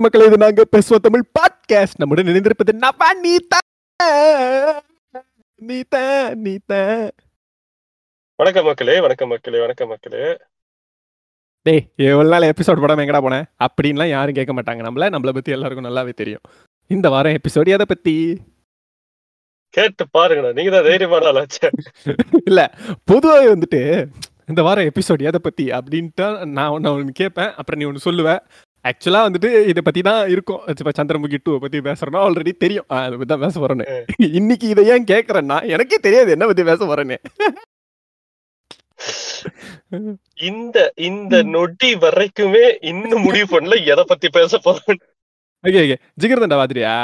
மக்களே இது நாங்க பேசுவோம் தமிழ் பாட்காஸ்ட் நம்முடன் இணைந்திருப்பது நவா நீதா. நீதா நீதா. வணக்கம் மக்களே வணக்கம் மக்களே வணக்கம் மக்களே. டேய் எவ்வளவு நாள் எபிசோட் படம் எங்கடா போனேன் அப்படின்லாம் யாரும் கேட்க மாட்டாங்க. நம்மள நம்மள பத்தி எல்லாருக்கும் நல்லாவே தெரியும். இந்த வாரம் எபிசோட் எதை பத்தி? கேட்டு பாருங்கண்ணா. நீங்க தான் தைரியமான ஆளாச்சே இல்ல பொதுவாகவே வந்துட்டு இந்த வாரம் எபிசோட் எதை பத்தி அப்படின்ட்டு நான் ஒன்று கேட்பேன். அப்புறம் நீ ஒன்று சொல்லுவ. ஆக்சுவலாக வந்துட்டு இதை பத்தி தான் இருக்கும். இப்போ சந்திரமுகி டூ பத்தி பேசுறோம்னா ஆல்ரெடி தெரியும். ஆ, அதை பத்தி தான் பேச போறேன்னு. இன்னைக்கு இதை ஏன் கேட்கறேன்னா எனக்கே தெரியாது என்ன பத்தி பேச போறேன்னு. இந்த இந்த நொடி வரைக்குமே இன்னும் முடிவு பண்ணல எதை பத்தி பேச போறேன் ஓகே ஓகே ஜிகிர்தண்டா பாத்திரியா?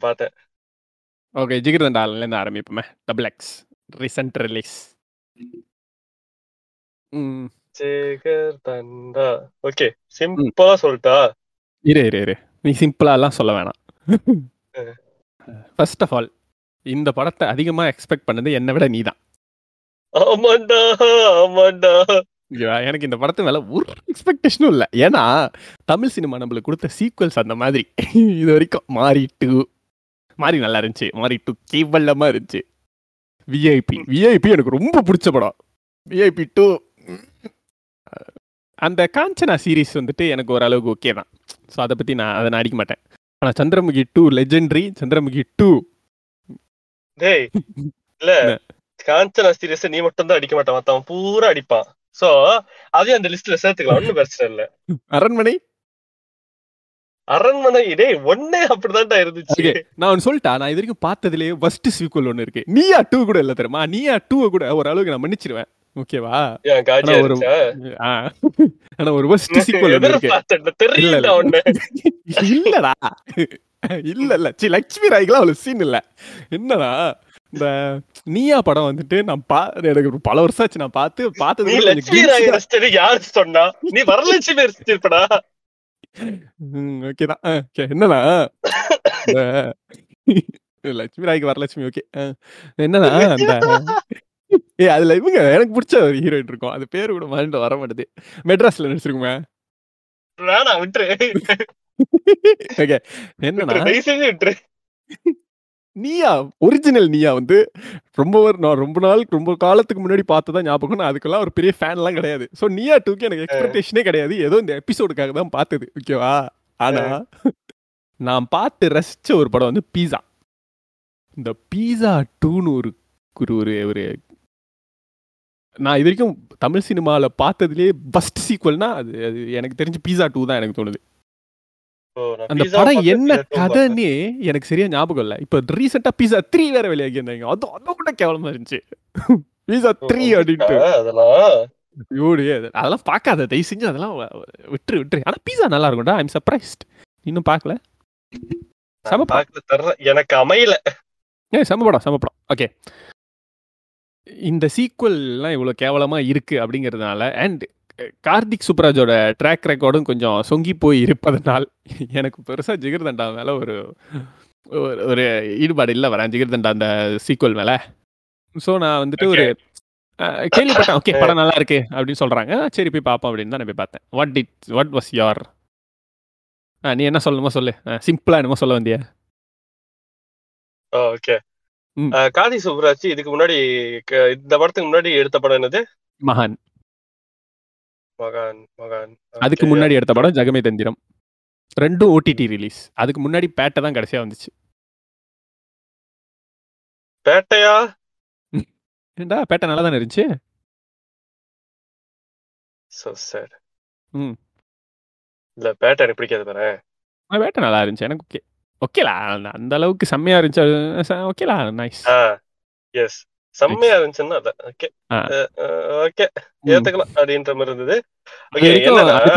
பார்த்தேன் ஓகே ஜிகிர்தண்டால இருந்து ஆரம்பிப்போமே. டபுள் எக்ஸ் ரீசெண்ட் ரிலீஸ் ம். சேகர் தண்டா ஓகே சிம்பிளா சொல்லிட்டா இரு இரு இரு. நீ சிம்பிளாலாம் சொல்ல வேணாம். ஃபர்ஸ்ட் ஆஃப் ஆல் இந்த படத்தை அதிகமா எக்ஸ்பெக்ட் பண்ணது என்னை விட நீ தான் ஆமாண்டா. ஆமாண்டா எனக்கு இந்த படத்து மேல ஒரு எக்ஸ்பெக்டேஷனும் இல்லை. ஏன்னா தமிழ் சினிமா நம்மளுக்கு கொடுத்த சீக்வல்ஸ் அந்த மாதிரி. இது வரைக்கும் மாறி டூ மாறி நல்லா இருந்துச்சு. மாறி டூ கேவலமா இருந்துச்சு. விஐபி விஐபி எனக்கு ரொம்ப பிடிச்ச படம். விஐபி டூ அந்த காஞ்சனா சீரிஸ் வந்துட்டு எனக்கு ஓரளவுக்கு ஓகே தான். ஸோ அதை பற்றி நான் அதை நான் அடிக்க மாட்டேன். ஆனால் Chandramukhi two legendary Chandramukhi two டேய் இல்ல? காஞ்சனா சீரியஸ் நீ மட்டும் தான் அடிக்க மாட்டான். மத்தவன் பூரா அடிப்பான். சோ அதையும் அந்த லிஸ்ட்ல சேர்த்துக்கலாம். ஒண்ணும் பிரச்சனை இல்ல. அரண்மனை? அரண்மனை டேய் ஒன்னே அப்படிதான்டா இருந்துச்சு. நான் ஒன்று சொல்லிட்டா நான் இது வரைக்கும் பார்த்ததுலேயே ஃபர்ஸ்ட் சீக்வல் ஒன்று இருக்கு. நீயா டூ கூட இல்லை தெரியுமா? நீயா டூவை கூட ஓரளவுக்கு நான் மன்னிச்சிருவேன். ஓகேவா? ஒரு-. ஆனா ஒரு ஃபர்ஸ்ட் சீக்வல் இல்லடா. இல்ல இல்ல. சி லட்சுமி ராய்க்குலாம் அவ்வளவு சீன் இல்ல. என்னடா? இந்த நீயா படம் வந்துட்டு நான் பா எனக்கு ஒரு பல வருஷம் ஆச்சு. நான் பார்த்து பார்த்தது லட்சுமி ராய். ரசிச்சது யாரு சொன்னா? நீ வரலட்சுமி ரசிச்சிருப்படா. ம், okay தான். ஆ, okay. என்னன்னா இந்த லட்சுமி ராய்க்கு வரலட்சுமி ஓகே. என்னன்னா அந்த ஏ அதுல இவங்க எனக்கு பிடிச்ச ஒரு ஹீரோயின் இருக்கும். அது பேரு கூட மைண்ட் வர மாட்டேது. மெட்ராஸ்ல நடிச்சிருக்குமே. வேணாம் விட்டுரு. ஓகே. என்னன்னா நீயா ஒரிஜினல் நீயா வந்து ரொம்ப நான் ரொம்ப நாள் ரொம்ப காலத்துக்கு முன்னாடி பார்த்ததான் ஞாபகம் நான் அதுக்கெல்லாம் ஒரு பெரிய ஃபேன்லாம் கிடையாது. ஸோ நீயா டூக்கு எனக்கு எக்ஸ்பெக்டேஷனே கிடையாது. ஏதோ இந்த எபிசோடுக்காக தான் பார்த்தது ஓகேவா ஆனா நான் பார்த்து ரசிச்ச ஒரு படம் வந்து பீஸா இந்த பீஸா டூன்னு ஒரு ஒரு ஒரு நான் இது வரைக்கும் தமிழ் சினிமாவில் பார்த்ததுலேயே ஃபர்ஸ்ட் சீக்வல்னா அது அது எனக்கு தெரிஞ்சு பீஸா டூ தான் எனக்கு தோணுது. அந்த படம் என்ன. கதைன்னே எனக்கு சரியா ஞாபகம் இல்ல. இப்ப ரீசெண்டா பீஸா த்ரீ வேற வெளியாகி இருந்தாங்க. அது அதை கூட கேவலமா இருந்துச்சு. பீஸா த்ரீ அப்படின்ட்டு. அதெல்லாம்? பார்க்காத. தயவு செஞ்சு அதெல்லாம் விட்டுரு விட்டுரு. ஆனா பீஸா நல்லா இருக்கும்டா. ஐம் சர்ப்ரைஸ்ட் இன்னும் பார்க்கல. எனக்கு அமையல. ஏ செம படம் செம படம். ஓகே இந்த சீக்வல்லாம் இவ்வளவு கேவலமா இருக்கு அப்படிங்கிறதுனால அண்ட் கார்த்திக் சுப்ராஜோட ட்ராக் ரெக்கார்டும் கொஞ்சம் சொங்கி போய் இருப்பதனால் எனக்கு பெருசா ஜிகர்தண்டா மேல ஒரு ஒரு- ஒரு ஈடுபாடு இல்லை வரேன் ஜிகர்தண்டா அந்த சீக்வல் மேல. ஸோ நான் வந்துட்டு ஒரு கேள்விப்பட்டேன் ஓகே படம் நல்லா இருக்கு அப்படின்னு சொல்றாங்க. சரி போய் பார்ப்போம் அப்படின்னு தான் நான் போய் பார்த்தேன். What did what was your நீ என்ன சொல்லணுமோ சொல்லு. சிம்பிளா என்னமோ சொல்ல வந்தியா ஓகே ம். காதி சுப்ராஜ் இதுக்கு முன்னாடி இந்த படத்துக்கு முன்னாடி எடுத்த படம் என்னது? மகான். மகான் மகான். அதுக்கு. முன்னாடி எடுத்த படம் ஜெகமே தந்திரம். ரெண்டும் ஓடிடி ரிலீஸ் அதுக்கு முன்னாடி பேட்டை தான் கடைசியா வந்துச்சு. பேட்டையா? ஏண்டா பேட்டை நல்லா தானே இருந்துச்சு? சோ சார் ம். இல்ல பேட்டை எனக்கு பிடிக்காது பாரு பேட்டை நல்லா இருந்துச்சு. எனக்கு ஓகே. ஓகேலா அந்த- அளவுக்கு செம்மையா இருந்துச்சு. ஓகேலா நைஸ் எஸ் செம்மையா இருந்துச்சுன்னா ஓகே. ஓகே ஏத்துக்கலாம் அப்படின்ற மாதிரி இருந்தது.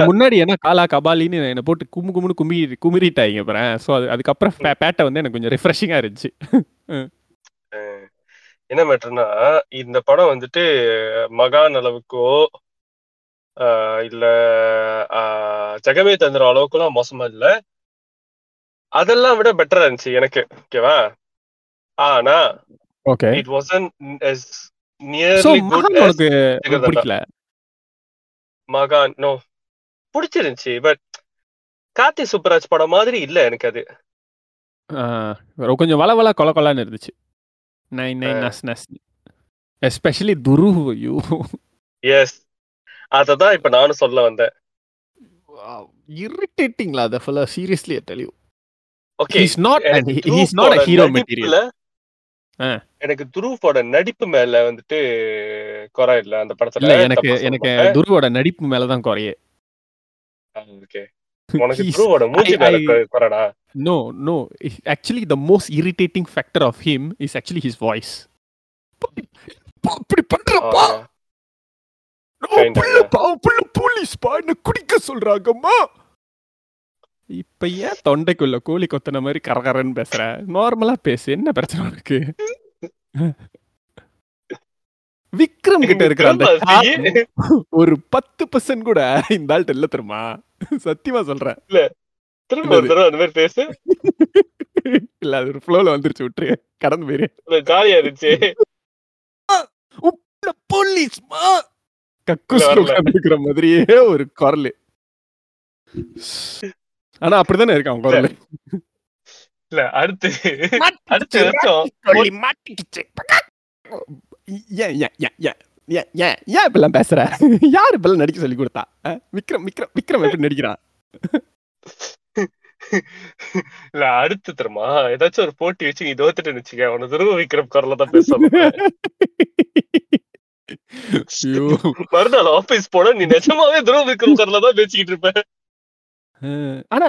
முன்னாடி என்ன காலா கபாலின்னு என்னை போட்டு கும்மு கும்முன்னு கும்மி குமிரிட்டாங்க அப்புறம் ஸோ அது அதுக்கப்புறம் பேட்டை வந்து எனக்கு கொஞ்சம் ரிஃப்ரெஷிங்காக இருந்துச்சு. என்ன மேட்டர்னா இந்த படம் வந்துட்டு மகான் அளவுக்கோ இல்ல ஜெகமே தந்திரம் அளவுக்குலாம் மோசமா இல்ல. அதெல்லாம் விட பெட்டரா இருந்துச்சு எனக்கு ஓகேவா ஆனா okay it wasn't so nearly good மகான். பிடிக்கல? நோ பிடிச்சிருந்துச்சு பட் கார்த்தி சுப்பராஜ் படம் மாதிரி இல்ல எனக்கு அது. கொஞ்சம் வள வள கொல கொலான்னு இருந்துச்சு. Nine nine. நஸ் நஸ். எஸ்பெஷலி துரு ஐயோ. எஸ் அததான் இப்ப நானும் சொல்ல வந்தேன். இரிட்டேட்டிங்லா அத ஃபுல்லா seriously tell you okay he's not he's not துருவோட hero material. எனக்கு துருவோட நடிப்பு மேல வந்துட்டு குறை இல்ல அந்த படத்துல எனக்கு எனக்கு. துருவோட நடிப்பு மேல தான் குறையே okay. உனக்கு துருவோட மூஞ்சி மேல குறைடா No, no. Actually, the most irritating factor of him is actually his voice. அப்படி பண்றப்பா. புள்ள போலீஸ் பா என்ன குடிக்க சொல்றாங்கம்மா இப்ப ஏன் தொண்டைக்குள்ள கோழி கொத்தன மாதிரி கரகரன்னு பேசுற? நார்மலா பேசு. என்ன பிரச்சனை உனக்கு? விக்ரம் கிட்ட இருக்கிற அந்த திரும்ப. ஒரு பத்து பர்சன்ட் கூட இந்த ஆள்கிட்ட இல்ல தெரியுமா? சத்தியமா சொல்றேன். திரும்ப ஒரு தடவை அந்த மாதிரி பேசு. இல்ல அது ஒரு ஃப்ளோல வந்துருச்சு. விட்டுரு. கடந்து போயிரு. ஜாலியா இருந்துச்சு. போலீஸ்மா கக்கூஸ் இல்ல, மாதிரியே ஒரு குரல். ஆனா அப்படிதானே இருக்கான் குரல் இல்ல. அடுத்து அடுத்த வருஷம் மாட்டிக்கிச்சு ஏன் ஏன் ஏன் ஏன் ஏன் ஏன் ஏன் இப்பெல்லாம் பேசுற? யார் இப்பெல்லாம் நடிக்க சொல்லி கொடுத்தா? விக்ரம் விக்ரம் விக்ரம் எப்படி நடிக்கிறான்? இல்ல அடுத்து தெரியுமா? ஏதாச்சும் ஒரு போட்டி வச்சு நீ தோத்துட்டு வச்சுக்க உன துருவ விக்ரம் குரல்ல தான் பேசணும். மறுநாள் ஆபீஸ் போனா நீ நிஜமாவே துருவ விக்ரம் குரல்ல தான் பேசிக்கிட்டு இருப்ப. ஆனா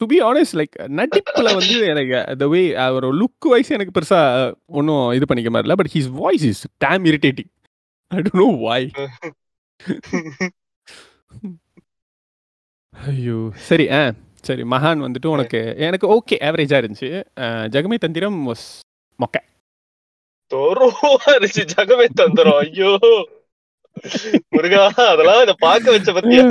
டு பி ஆனஸ்ட் லைக் நடிப்புல வந்து எனக்கு த வே அவர் லுக் வைஸ் எனக்கு பெருசா ஒன்றும் இது பண்ணிக்க மாதிரி இல்லை but his voice is damn irritating I don't know why ஐயோ. சரி ஆ சரி மகான் வந்துட்டு உனக்கு எனக்கு ஓகே ஆவரேஜா இருந்துச்சு. ஜெகமே தந்திரம் was மொக்க. தோறுவா இருந்துச்சு ஜகமே தந்துரும். ஐயோ. முருகா அதெல்லாம் இத பாக்க வச்ச பத்தியா?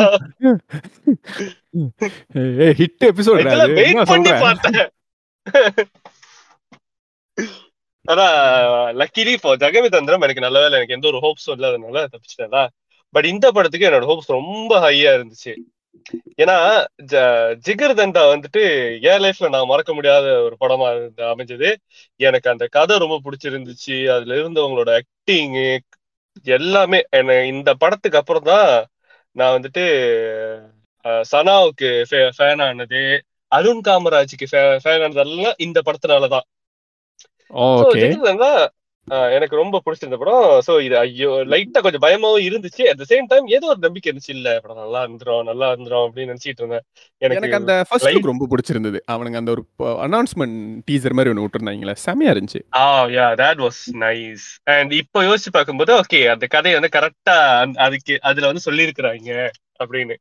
ஹிட் எபிசோட் வெயிட் பண்ணி பார்த்தேன். ஆனா லக்கிலி ஃபார் ஜெகமே தந்திரம் எனக்கு நல்ல வேலை எனக்கு எந்த ஒரு ஹோப்ஸும் இல்லாதனால தப்பிச்சிட்டேன்ல பட் இந்த படத்துக்கு என்னோட ஹோப்ஸ் ரொம்ப ஹையா இருந்துச்சு. ஏன்னா ஜிகர் தண்டா வந்துட்டு என் லைஃப்ல நான் மறக்க முடியாத ஒரு படமா அமைஞ்சது. எனக்கு அந்த கதை ரொம்ப பிடிச்சிருந்துச்சு. அதுல இருந்தவங்களோட ஆக்டிங் எல்லாமே என்ன இந்த படத்துக்கு அப்புறம் தான் நான் வந்துட்டு சனாவுக்கு ஃபேன் ஆனது அருண் காமராஜுக்கு ஃபேன் ஆனதெல்லாம் இந்த படத்தினாலதான். எனக்கு ரொம்ப பிடிச்சிருந்த படம். சோ இது ஐயோ லைட்டா கொஞ்சம் பயமாவும் இருந்துச்சு. அட் த சேம் டைம் ஏதோ ஒரு நம்பிக்கை இருந்துச்சு. இல்ல படம் நல்லா இருந்துரும் நல்லா இருந்துரும் அப்படின்னு நினைச்சிட்டு இருந்தேன். எனக்கு அந்த ஃபர்ஸ்ட் லுக் ரொம்ப பிடிச்சிருந்தது. அவனுங்க அந்த ஒரு அனௌன்ஸ்மெண்ட் டீசர் மாதிரி ஒன்று விட்டுருந்தாங்களே செமையா இருந்துச்சு. ஆ yeah that was nice and இப்போ யோசிச்சு பார்க்கும்போது ஓகே அந்த கதையை வந்து கரெக்டா அதுக்கு அதுல வந்து சொல்லியிருக்கிறாங்க அப்படின்னு.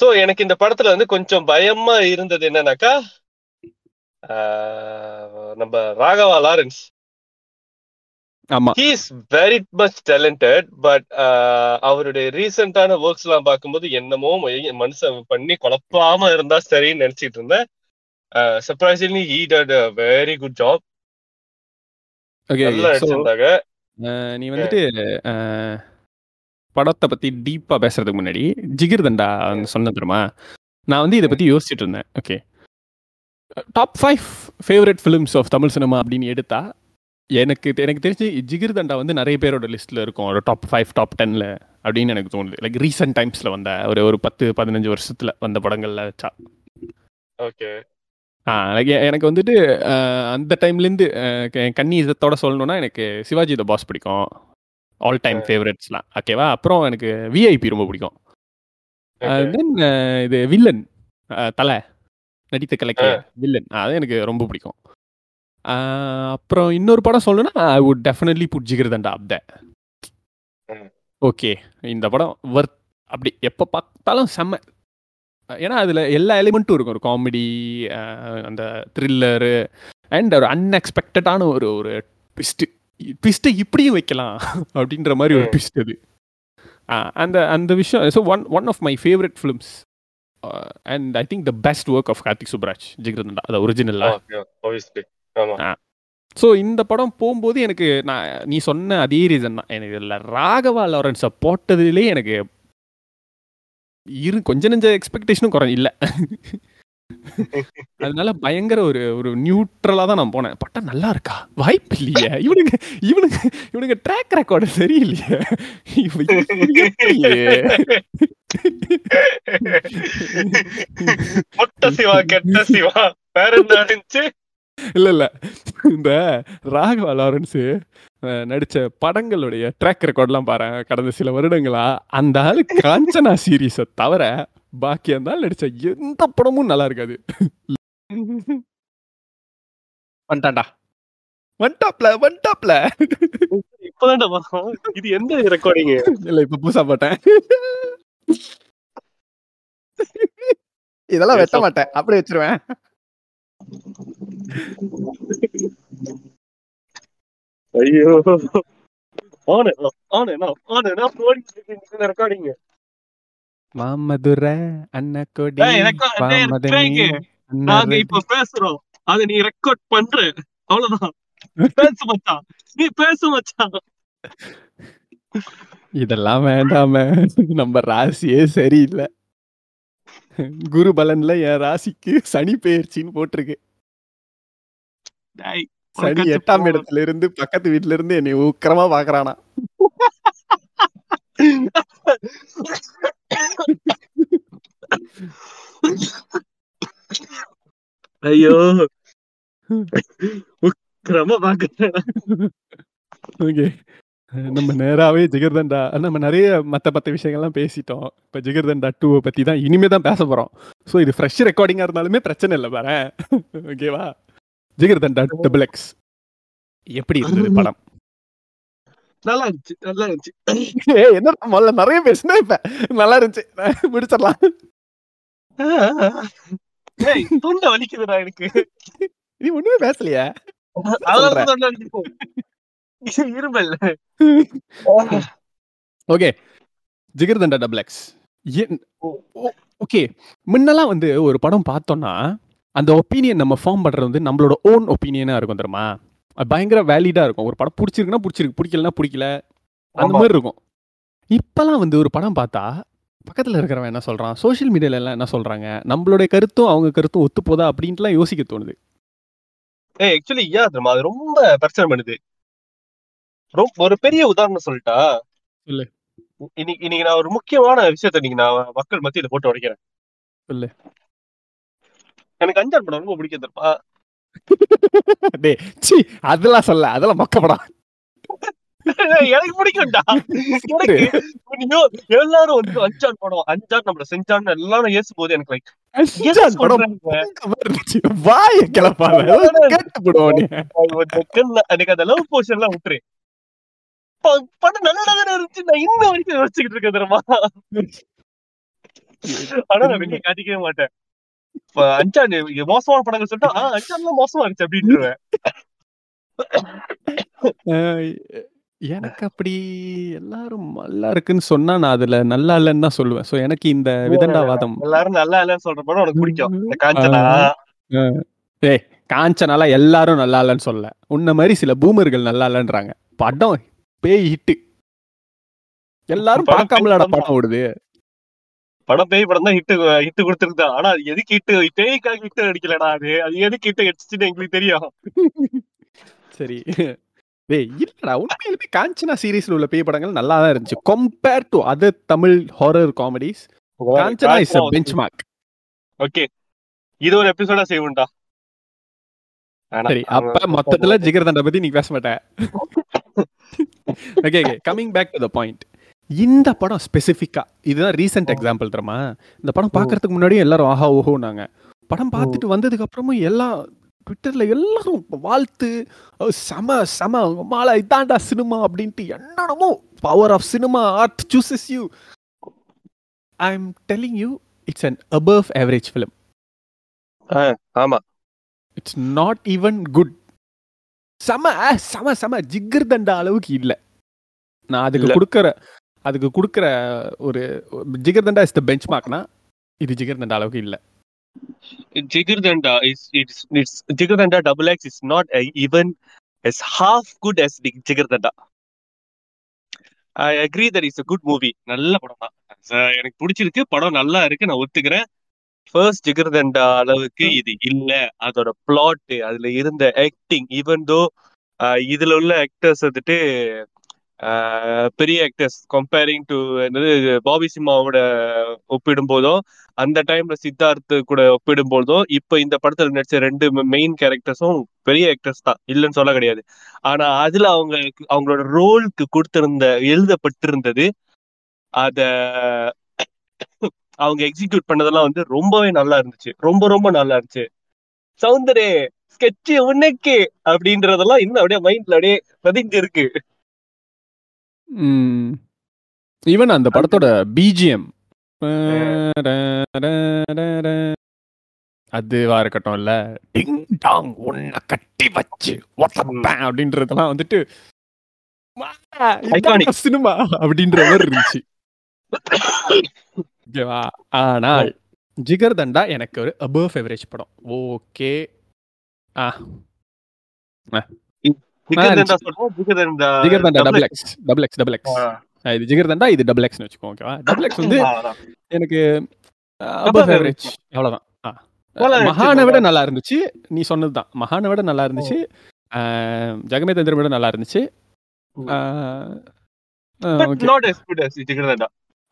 சோ எனக்கு இந்த படத்துல வந்து கொஞ்சம் பயமா இருந்தது என்னன்னாக்கா நம்ம ராகவா லாரன்ஸ். ஆமா. He is very much talented but அவருடைய ரீசெண்டான ஒர்க்ஸ் எல்லாம் பார்க்கும்போது என்னமோ மனுஷன் பண்ணி குழப்பாம இருந்தா சரின்னு நினைச்சிட்டு இருந்தேன். Surprisingly he did very good job okay நடிச்சிருந்தாங்க. நீ வந்துட்டு படத்தை பத்தி டீப்பா பேசுறதுக்கு முன்னாடி ஜிகிர் தண்டா சொன்ன தெரியுமா? நான் வந்து இதை பத்தி யோசிச்சுட்டு இருந்தேன். Okay top five favourite films of Tamil cinema அப்படின்னு எடுத்தா எனக்கு எனக்கு தெரிஞ்சு ஜிகிர் தண்டா வந்து நிறைய பேரோட லிஸ்ட்ல இருக்கும். ஒரு டாப் ஃபைவ் டாப் டென்ல அப்படின்னு எனக்கு தோணுது. லைக் ரீசெண்ட் டைம்ஸ்ல வந்த ஒரு ஒரு பத்து பதினஞ்சு வருஷத்துல வந்த படங்கள்ல வச்சா. ஓகே ஆ எனக்கு வந்துட்டு அந்த டைம்லேருந்து கன்னி இதத்தோட சொல்லணும்னா எனக்கு சிவாஜி த பாஸ் பிடிக்கும். ஆல் டைம் ஃபேவரட்ஸ்லாம் ஓகேவா அப்புறம் எனக்கு விஐபி ரொம்ப பிடிக்கும். தென் இது வில்லன் தலை. நடித்த கலைக்கு வில்லன் அது எனக்கு ரொம்ப பிடிக்கும். அப்புறம் இன்னொரு படம் சொல்லணும்னா I would definitely put Jigarthanda up the hmm. Okay இந்த படம் ஒர்த் அப்படி எப்போ பார்த்தாலும் செம்ம. ஏன்னா அதில் எல்லா எலிமெண்ட்டும் இருக்கும். ஒரு காமெடி அந்த த்ரில்லரு அண்ட் ஒரு அன்எக்ஸ்பெக்டடான ஒரு ஒரு ட்விஸ்ட்டு ட்விஸ்ட்டை இப்படியும் வைக்கலாம் அப்படின்ற மாதிரி ஒரு. ட்விஸ்ட் அது. அந்த அந்த விஷயம் so one one of my favourite films and I think the best work of Karthik Subbaraj Jigarthanda அது ஆமா. ஸோ இந்த படம் போகும்போது எனக்கு நான் நீ சொன்ன அதே ரீசன் தான். எனக்கு இதில் ராகவா லாரன்ஸை போட்டதுலேயே எனக்கு இரு கொஞ்ச நெஞ்ச எக்ஸ்பெக்டேஷனும் குறை இல்ல. அதனால பயங்கர ஒரு ஒரு நியூட்ரலா தான் நான் போனேன். பட்டா நல்லா இருக்கா? வாய்ப்பு இல்லையே. இவனுங்க இவனுங்க இவனுங்க ட்ராக் ரெக்கார்டு சரியில்லையே? மொட்ட சிவா கெட்ட சிவா. வேற என்ன இருந்துச்சு இல்ல இல்ல. இந்த ராகவா லாரன்ஸ் நடிச்ச படங்களுடைய ட்ராக் ரெக்கார்ட்லாம் பாரு கடந்த சில வருடங்களா. அந்த ஆளு காஞ்சனா சீரீஸை தவிர பாக்கி ஆள் நடிச்ச எந்த படமும் நல்லா இருக்காது. வந்துட்டான்டா. வந்துட்டாப்ல வந்துட்டாப்ல. இப்பதான்டா வரோம். இது எந்த ரெக்கார்டிங் இல்ல இப்ப புதுசா போட்டேன். இதெல்லாம் வெட்ட மாட்டேன். அப்படியே வச்சிருவேன். ஐயோ. On on on recording Maamadura Annakodi நாங்க இப்ப பேசுறோம். அத நீ ரெக்கார்ட் பண்ற. அவ்வளவுதான். பேச மச்சான். நீ பேச மச்சான். இதெல்லாம் வேண்டாம. நம்ம ராசியே சரியில்லை. குரு பலன்ல என் ராசிக்கு சனி பெயர்ச்சின்னு போட்டிருக்கு. சனி எட்டாம். இடத்துல இருந்து பக்கத்து வீட்ல இருந்து என்னை உக்கிரமா பாக்குறானா. ஐயோ உக்கிரமா பாக்குறேன் ஓகே நம்ம நேராவே ஜிகர்தண்டா நம்ம நிறைய மத்த மத்த விஷயங்கள்லாம் பேசிட்டோம் இப்ப ஜிகர்தண்டா டூவை பத்தி தான் இனிமே தான் பேச போறோம் ஸோ இது ஃப்ரெஷ் ரெக்கார்டிங்கா இருந்தாலுமே பிரச்சனை இல்லை பாரு ஓகேவா ஜிகர்தண்டா டபுள் எக்ஸ் எப்படி இருந்தது படம் நல்லா இருந்துச்சு நல்லா இருந்துச்சு ஏய், என்ன முதல்ல நிறைய பேசுனா இப்ப நல்லா இருந்துச்சு முடிச்சிடலாம் ஏய் தொண்டை வலிக்குதுடா எனக்கு. நீ ஒண்ணுமே பேசலையா? அதனால தொண்டை வலிக்கும் இருமல். Okay. Jigarthanda double X okay. முன்னெல்லாம் வந்து ஒரு படம் பார்த்தோம்னா அந்த ஒப்பீனியன் நம்ம ஃபார்ம் பண்றது வந்து நம்மளோட ஓன் ஒப்பீனியனா இருக்கும் தெரியுமா? பயங்கர வேலிடா இருக்கும். ஒரு படம் பிடிச்சிருக்குன்னா பிடிச்சிருக்கு. பிடிக்கலன்னா பிடிக்கல. அந்த. மாதிரி இருக்கும். இப்பெல்லாம் வந்து ஒரு படம் பார்த்தா பக்கத்துல இருக்கிறவன் என்ன சொல்றான்? சோஷியல் மீடியால எல்லாம் என்ன சொல்றாங்க? நம்மளுடைய கருத்தும் அவங்க கருத்தும் ஒத்து போதா அப்படின்ட்டுலாம் யோசிக்க தோணுது. ஏய் ஆக்சுவலி ஏன் தெரியுமா? அது ரொம்ப பிரச்சனை பண்ணுது. ரொம்ப ஒரு பெரிய உதாரணம் சொல்லிட்டா? சொல்லு. இன்னைக்கு இன்னைக்கு நான் ஒரு முக்கியமான விஷயத்த இன்னைக்கு நான் மக்கள் மத்தியில போட்டு உடைக்கிறேன். சொல்லு. எனக்கு அஞ்சான் படம் ரொம்ப பிடிக்கும் தெரியுமா? அதெல்லாம் சொல்ல அதெல்லாம் மொக்க படம். ஏய், எனக்கு பிடிக்கும்டா. எல்லாரும் வந்து அஞ்சான் படம் அஞ்சான் நம்மள செஞ்சான் எல்லாரும் ஏசும் போது எனக்கு லைக் அஞ்சான் எனக்கு அந்த லவ் போர்ஷன் எல்லாம் விட்டுரு. படம் நல்லா இருந்துச்சு. நான் இன்ன வரைக்கும் யோசிச்சுக்கிட்டு இருக்கேன் தெரியுமா? ஆனா நான் வெளியே காட்டிக்கவே மாட்டேன். அஞ்சான் மோசமான படங்கள் சொல்லிட்டு ஆ அஞ்சான்லாம் மோசமா இருந்துச்சு அப்படின்ட்டுருவேன் அஹ் எனக்கு அப்படி எல்லாரும் நல்லா இருக்குன்னு சொன்னா நான் அதுல நல்லா இல்லைன்னு தான் சொல்லுவேன். சோ எனக்கு இந்த விதண்டாவாதம் எல்லாரும் நல்லா இல்லைன்னு சொல்ற படம் உனக்கு பிடிக்கும். இந்த காஞ்சனா? ஏய் காஞ்சனால எல்லாரும் நல்லா இல்லைன்னு சொல்ல உன்ன மாதிரி சில பூமர்கள் நல்லா இல்லைன்றாங்க. படம் பேய் ஹிட்டு எல்லாரும் பார்க்காமலடா படம் ஓடுது. படம் பேய் படம் தான் ஹிட் ஹிட் கொடுத்துருக்கு ஆனா அது எதுக்கு ஹிட் பேய்க்காக ஹிட் அடிக்கலடா அது. அது எதுக்கு ஹிட் அடிச்சுன்னு எங்களுக்கு தெரியும். சரி. இல்லடா உண்மையிலுமே காஞ்சனா சீரீஸ்ல உள்ள பேய் படங்கள் நல்லா தான் இருந்துச்சு. Compare to other Tamil horror comedies Kanchana is a benchmark. Okay இது ஒரு எபிசோடா செய்வோம்டா. சரி அப்ப மொத்தத்துல ஜிகர்தண்டா பத்தி நீ பேச மாட்ட. Okay okay coming back to the point இந்த படம் ஸ்பெசிஃபிக்கா இதுதான் ரீசெண்ட் எக்ஸாம்பிள் தெரியுமா? இந்த படம் பார்க்கறதுக்கு முன்னாடி எல்லாரும் ஆஹா ஓஹோனாங்க படம் பார்த்துட்டு வந்ததுக்கு அப்புறமும் எல்லாம் ட்விட்டர்ல எல்லாரும் வாழ்த்து செம செம மாலை இதாண்டா சினிமா அப்படின்ட்டு என்னென்னமோ power of cinema art chooses you I am telling you it's an above average film ஆமா. இட்ஸ் நாட் ஈவன் குட் செம செம செம ஜிகர் தண்டா அளவுக்கு இல்ல. நான் அதுக்கு. கொடுக்கற அதுக்கு கொடுக்கற ஒரு ஜிகர் தண்டா இஸ் த பெஞ்ச் மார்க்னா இது ஜிகர் தண்டா அளவுக்கு இல்ல. Jigarthanda is it's it's double double X is not even as half good as Jigarthanda I agree that is a good movie நல்ல படம் தான் எனக்கு பிடிச்சிருக்கு. படம் நல்லா இருக்கு. நான் ஒத்துக்கிறேன். ஃபர்ஸ்ட் ஜிகர்தண்டா அளவுக்கு இது இல்ல. அதோட பிளாட் அதுல இருந்த ஆக்டிங் ஈவன் தோ இதுல உள்ள ஆக்டர்ஸ் வந்துட்டு பெரிய ஆக்டர்ஸ் கம்பேரிங் டு என்னது பாபி சிம்மாவோட ஒப்பிடும் போதும் அந்த டைம்ல சித்தார்த் கூட ஒப்பிடும் போதும் இப்ப இந்த படத்துல நடிச்ச ரெண்டு மெயின் கேரக்டர்ஸும் பெரிய ஆக்டர்ஸ் தான். இல்லைன்னு சொல்ல கிடையாது. ஆனா அதுல அவங்க அவங்களோட ரோலுக்கு கொடுத்திருந்த எழுதப்பட்டிருந்தது அத அவங்க எக்ஸிக்யூட் பண்ணதெல்லாம் வந்து ரொம்பவே நல்லா இருந்துச்சு. ரொம்ப ரொம்ப நல்லா இருந்துச்சு. சவுந்தரே ஸ்கெட்ச் உனக்கு அப்படின்றதெல்லாம் இன்னும் அப்படியே மைண்ட்ல அப்படியே பதிஞ்சு இருக்கு ஈவன் அந்த படத்தோட பிஜிஎம் அதுவா இருக்கட்டும் இல்ல டிங் டாங் உன்னை கட்டி வச்சு அப்படின்றதெல்லாம் வந்துட்டு. சினிமா அப்படின்ற மாதிரி இருந்துச்சு. ஓகேவா ஆனால் ஜிகர் தண்டா எனக்கு ஒரு அபவ் எவரேஜ் படம். Okay ah. Double double X double X double X ah. இது ஜிகர் தண்டா இது டபுள் எக்ஸ்னு வச்சுக்கோ ஓகேவா டபுள் எக்ஸ் வந்து. எனக்கு Above அபவ் அவ்வளவுதான். மகானை விட நல்லா இருந்துச்சு நீ சொன்னதுதான் மகானை விட நல்லா இருந்துச்சு ஜெகமே தந்திரம் விட நல்லா இருந்துச்சு.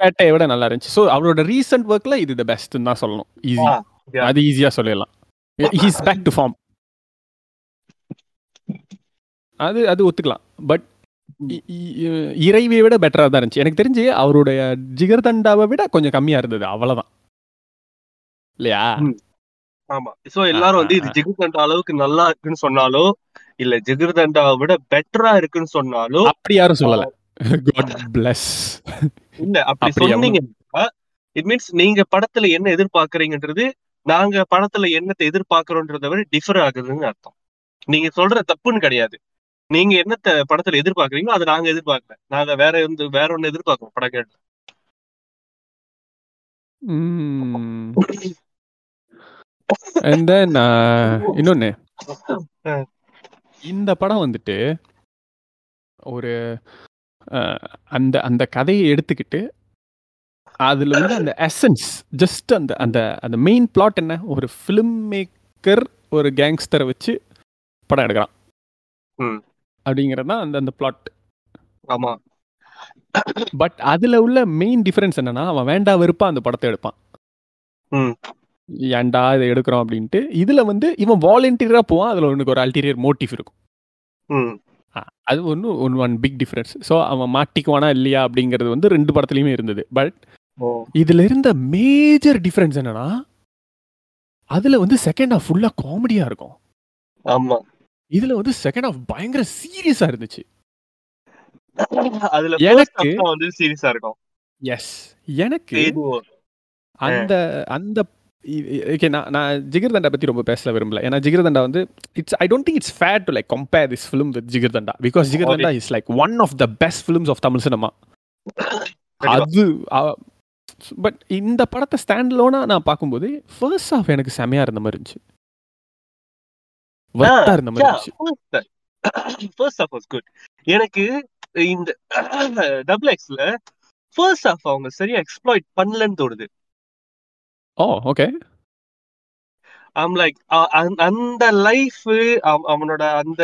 பேட்டையை விட நல்லா இருந்துச்சு. ஸோ அவரோட ரீசெண்ட் ஒர்க்ல இது த பெஸ்ட்னு தான் சொல்லணும். ஈஸி. அது ஈஸியா சொல்லிடலாம். ஹீஸ் பேக் டு ஃபார்ம் அது அது ஒத்துக்கலாம். பட் இறைவியை விட பெட்டரா தான் இருந்துச்சு. எனக்கு தெரிஞ்சு அவருடைய ஜிகர்தண்டாவை விட கொஞ்சம் கம்மியா இருந்தது. அவ்வளவுதான். இல்லையா. ஆமா. சோ எல்லாரும் வந்து இது. ஜிகர்தண்டா அளவுக்கு நல்லா இருக்குன்னு சொன்னாலோ இல்ல ஜிகர்தண்டாவை விட பெட்டரா இருக்குன்னு சொன்னாலோ அப்படி யாரும் சொல்லல. காட் பிளஸ் இல்ல அப்படி சொன்னீங்கன்னா இட் மீன்ஸ் நீங்க படத்துல என்ன எதிர்பார்க்கறீங்கன்றது நாங்க படத்துல என்னத்தை எதிர்பார்க்கறோன்றத விட டிஃபர் ஆகுதுன்னு அர்த்தம். நீங்க சொல்ற தப்புன்னு கிடையாது. நீங்க என்னத்த படத்துல எதிர்பார்க்கறீங்களோ அதை நாங்க எதிர்பார்க்கல. நாங்க வேற வந்து வேற ஒண்ணு எதிர்பார்க்கறோம் படம் கேட்டு அண்ட் தென் இன்னொன்னு. இந்த படம் வந்துட்டு ஒரு அஹ், அந்த அந்த கதையை எடுத்துக்கிட்டு அதுல வந்து அந்த எசன்ஸ் ஜஸ்ட் அந்த அந்த அந்த மெயின் பிளாட் என்ன? ஒரு ஃபிலிம் மேக்கர் ஒரு கேங்ஸ்டரை வச்சு படம் எடுக்கிறான். அப்படிங்கிறது தான் அந்த அந்த பிளாட் ஆமா. பட் அதுல உள்ள மெயின் டிஃபரன்ஸ் என்னன்னா அவன் வேண்டா வெறுப்பா அந்த படத்தை எடுப்பான். ம். ஏன்டா இதை எடுக்கிறோம் அப்படின்ட்டு இதுல வந்து இவன் வாலண்டியரா போவான் அதுல உனக்கு ஒரு அல்டீரியர் மோட்டிவ் இருக்கும். அது ஒன்று one one big difference so அவன் மாட்டிக்குவானா இல்லையா அப்படிங்கிறது வந்து ரெண்டு படத்துலையுமே இருந்தது. பட் இதுல இருந்த மேஜர் டிஃபரன்ஸ் என்னன்னா அதுல வந்து செகண்ட் ஹாஃப் ஃபுல்லா காமெடியா இருக்கும். ஆமா. இதுல வந்து செகண்ட் ஹாஃப் பயங்கர சீரியஸா இருந்துச்சு. அதுல எனக்கு- வந்து சீரியஸா இருக்கும். எஸ் எனக்கு அந்த அந்த ஓகே நான் நான் ஜிகர்தண்டா பத்தி ரொம்ப பேசல விரும்பல. ஏன்னா ஜிகர்தண்டா வந்து it's I don't think it's fair to like compare this film with Jigarthanda. Because Jigarthanda is like one of the best films of Tamil cinema அது பட் இந்த படத்தை ஸ்டாண்ட் லோனா நான் பார்க்கும்போது ஃபர்ஸ்ட் ஹாஃப் எனக்கு செமையா இருந்த மாதிரி இருந்துச்சு. ஃபர்ஸ்ட் வாஸ் குட் எனக்கு இந்த டபுள் எக்ஸ்ல ஃபர்ஸ்ட் ஹாஃப் அவங்க சரியா எக்ஸ்ப்ளாய்ட் பண்ணலன்னு தோணுது. ஓ ஓகே ஐம் லைக் அந்த லைஃப் அவனோட அந்த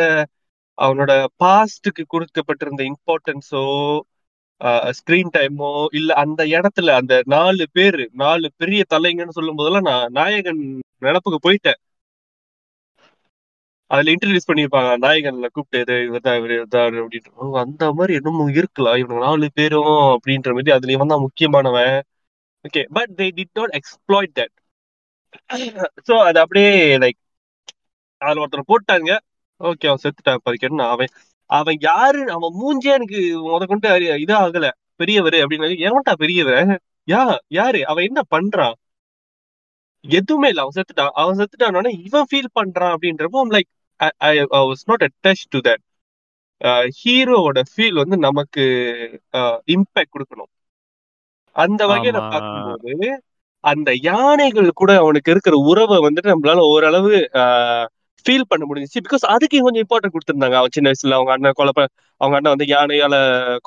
அவனோட பாஸ்டுக்கு கொடுக்கப்பட்டிருந்த இம்பார்ட்டன்ஸோ ஸ்கிரீன் டைமோ இல்ல அந்த இடத்துல அந்த நாலு பேரு நாலு பெரிய தலைங்கன்னு சொல்லும் போதெல்லாம் நான் நாயகன் நினப்புக்கு போயிட்டேன். அதுல இன்ட்ரடியூஸ் பண்ணிருப்பாங்க நாயகன்ல கூப்பிட்டு இது இவர்தான் இவர் இவர்தான் அப்படின்ட்டு. அந்த மாதிரி என்னமோ இருக்கலாம். இவனுக்கு நாலு பேரும் அப்படின்ற மாதிரி அதுல இவன் தான் முக்கியமானவன். Okay but they did not exploit that so அது அப்படியே லைக் அதுல ஒருத்தர் போட்டாங்க. ஓகே அவன் செத்துட்டான். பறிக்கணும் அவன் அவன் யாரு? அவன் மூஞ்சே எனக்கு முத கொண்டு அறி- இதா ஆகல பெரியவர் அப்படின்னு எவன்டா பெரியவர்? யா யாரு? அவன் என்ன பண்றான் எதுவுமே இல்ல. அவன் செத்துட்டான். அவன் செத்துட்டான் இவன் ஃபீல் பண்றான் அப்படின்றப்போ like I was not attach to that ஹீரோவோட ஃபீல் வந்து நமக்கு இம்பாக்ட் கொடுக்கணும். அந்த வகையில. பார்க்கும்போது அந்த யானைகள் கூட அவனுக்கு இருக்கிற உறவை வந்துட்டு நம்மளால ஓரளவு ஃபீல் பண்ண முடிஞ்சுச்சு. பிகாஸ் அதுக்கு கொஞ்சம் இம்பார்ட்டன்ட் கொடுத்திருந்தாங்க. அவன் சின்ன வயசுல அவங்க அண்ணன் கொல்ல அவங்க அண்ணன் வந்து யானையால